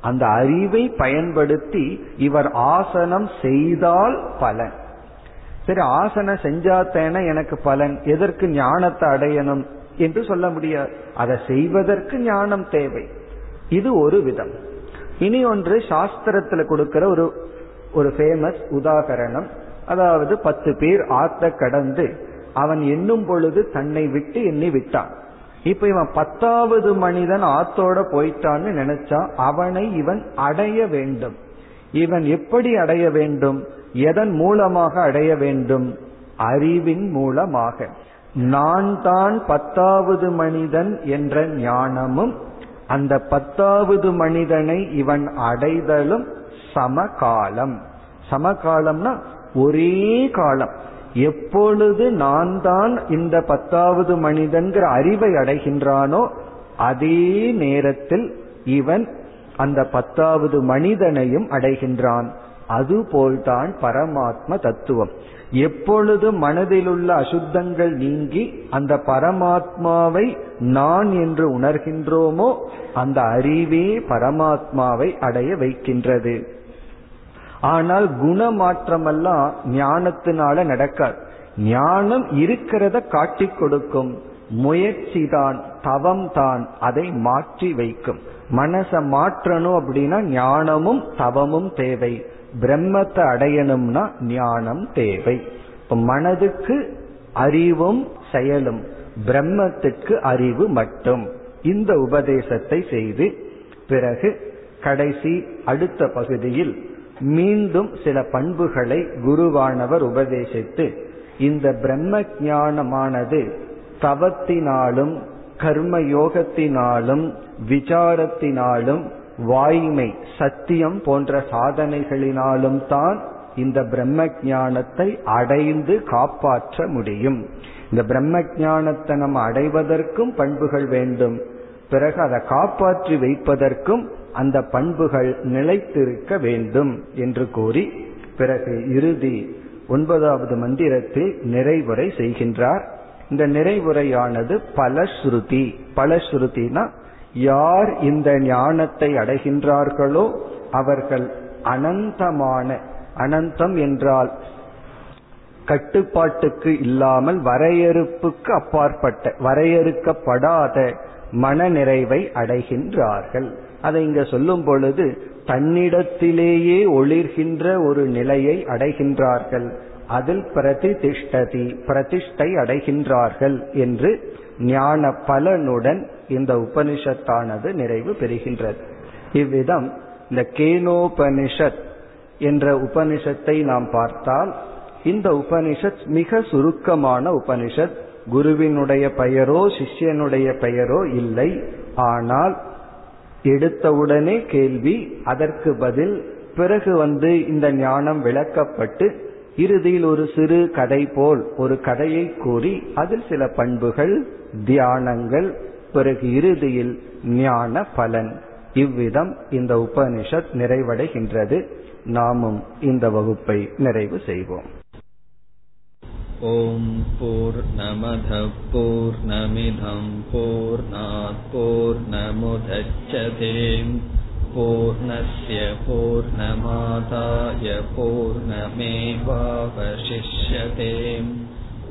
[SPEAKER 1] அந்த அறிவை பயன்படுத்தி இவர் ஆசனம் செய்தால் பலன். சரி ஆசனம் செஞ்சாத்தேன எனக்கு பலன் எதற்கு ஞானத்தை அடையணும் என்று சொல்ல முடியாது. அதை செய்வதற்கு ஞானம் தேவை. இது ஒரு விதம். இனி ஒன்று சாஸ்திரத்துல கொடுக்கிற ஒரு ஒரு ஃபேமஸ் உதாகரணம். அதாவது பத்து பேர் ஆத்த கடந்து அவன் எண்ணும் பொழுது தன்னை விட்டு எண்ணி விட்டான். இப்ப இவன் பத்தாவது மனிதன் ஆத்தோட போயிட்டான்னு நினைச்சா அவனை இவன் அடைய வேண்டும். இவன் எப்படி அடைய வேண்டும்? எதன் மூலமாக அடைய வேண்டும்? அறிவின் மூலமாக. நான் தான் பத்தாவது மனிதன் என்ற ஞானமும் அந்த பத்தாவது மனிதனை இவன் அடைதலும் சமகாலம். சமகாலம்னா ஒரே காலம். எப்பொழுது நான் தான் இந்த பத்தாவது மனிதன்கிற அறிவை அடைகின்றானோ அதே நேரத்தில் இவன் அந்த பத்தாவது மனிதனையும் அடைகின்றான். அதுபோல்தான் பரமாத்ம தத்துவம். எப்பொழுது மனதிலுள்ள அசுத்தங்கள் நீங்கி அந்த பரமாத்மாவை நான் என்று உணர்கின்றோமோ அந்த அறிவே பரமாத்மாவை அடைய வைக்கின்றது. ஆனால் குணமாற்றமெல்லாம் ஞானத்தினால நடக்காது. ஞானம் இருக்கிறத காட்டி கொடுக்கும். முயற்சி தான் தவம் தான் அதை மாற்றி வைக்கும். மனசை மாற்றணும் அப்படின்னா ஞானமும் தவமும் தேவை. பிரம்மத்தை அடையணும்னா ஞானம் தேவை. இப்ப மனதுக்கு அறிவும் செயலும் பிரம்மத்துக்கு அறிவு மட்டும். இந்த உபதேசத்தை செய்து பிறகு கடைசி அடுத்த பகுதியில் மீண்டும் சில பண்புகளை குருவானவர் உபதேசித்து இந்த பிரம்ம ஞானமானது தவத்தினாலும் கர்ம யோகத்தினாலும் விசாரத்தினாலும் வாய்மை சத்தியம் போன்ற சாதனைகளினாலும் தான் இந்த பிரம்ம ஞானத்தை அடைந்து காப்பாற்ற முடியும். இந்த பிரம்ம ஞானத்தை நம்ம அடைவதற்கும் பண்புகள் வேண்டும். பிறகு அதை காப்பாற்றி வைப்பதற்கும் அந்த பண்புகள் நிலைத்திருக்க வேண்டும் என்று கூறி பிறகு இறுதி ஒன்பதாவது மந்திரத்தில் நிறைவுரை செய்கின்றார். இந்த நிறைவுரையானது பலஸ்ருதி. பலஸ்ருதினா யார் இந்த ஞானத்தை அடைகின்றார்களோ அவர்கள் அனந்தமான அனந்தம் என்றால் கட்டுப்பாட்டுக்கு இல்லாமல் வரையறுப்புக்கு அப்பாற்பட்ட வரையறுக்கப்படாத மன நிறைவை அடைகின்றார்கள். அதை இங்க சொல்லும் பொழுது தன்னிடத்திலேயே ஒளிர்கின்ற ஒரு நிலையை அடைகின்றார்கள். அதில் பிரதிதிஷ்டதி பிரதிஷ்டை அடைகின்றார்கள் என்று ஞான பலனுடன் இந்த உபனிஷத்தானது நிறைவு பெறுகின்றது. இவ்விதம் இந்த கேனோபனிஷத் என்ற உபனிஷத்தை நாம் பார்த்தால் இந்த உபனிஷத் மிக சுருக்கமான உபனிஷத். குருவினுடைய பெயரோ சிஷ்யனுடைய பெயரோ இல்லை. ஆனால் எடுத்தவுடனே கேள்வி அதற்கு பதில் பிறகு வந்து இந்த ஞானம் விளக்கப்பட்டு இறுதியில் ஒரு சிறு கதை போல் ஒரு கதையை கூறி அதில் சில பண்புகள் தியானங்கள் பிறகு இறுதியில் ஞான பலன் இவ்விதம் இந்த உபனிஷத் நிறைவடைகின்றது நாமும் இந்த வகுப்பை நிறைவு செய்வோம்
[SPEAKER 2] ॐ पूर्णमधः पूर्णमिधं पूर्णात्पूर्णमुदच्छते पूर्णस्य पूर्णमादाय पूर्णमेवावशिष्यते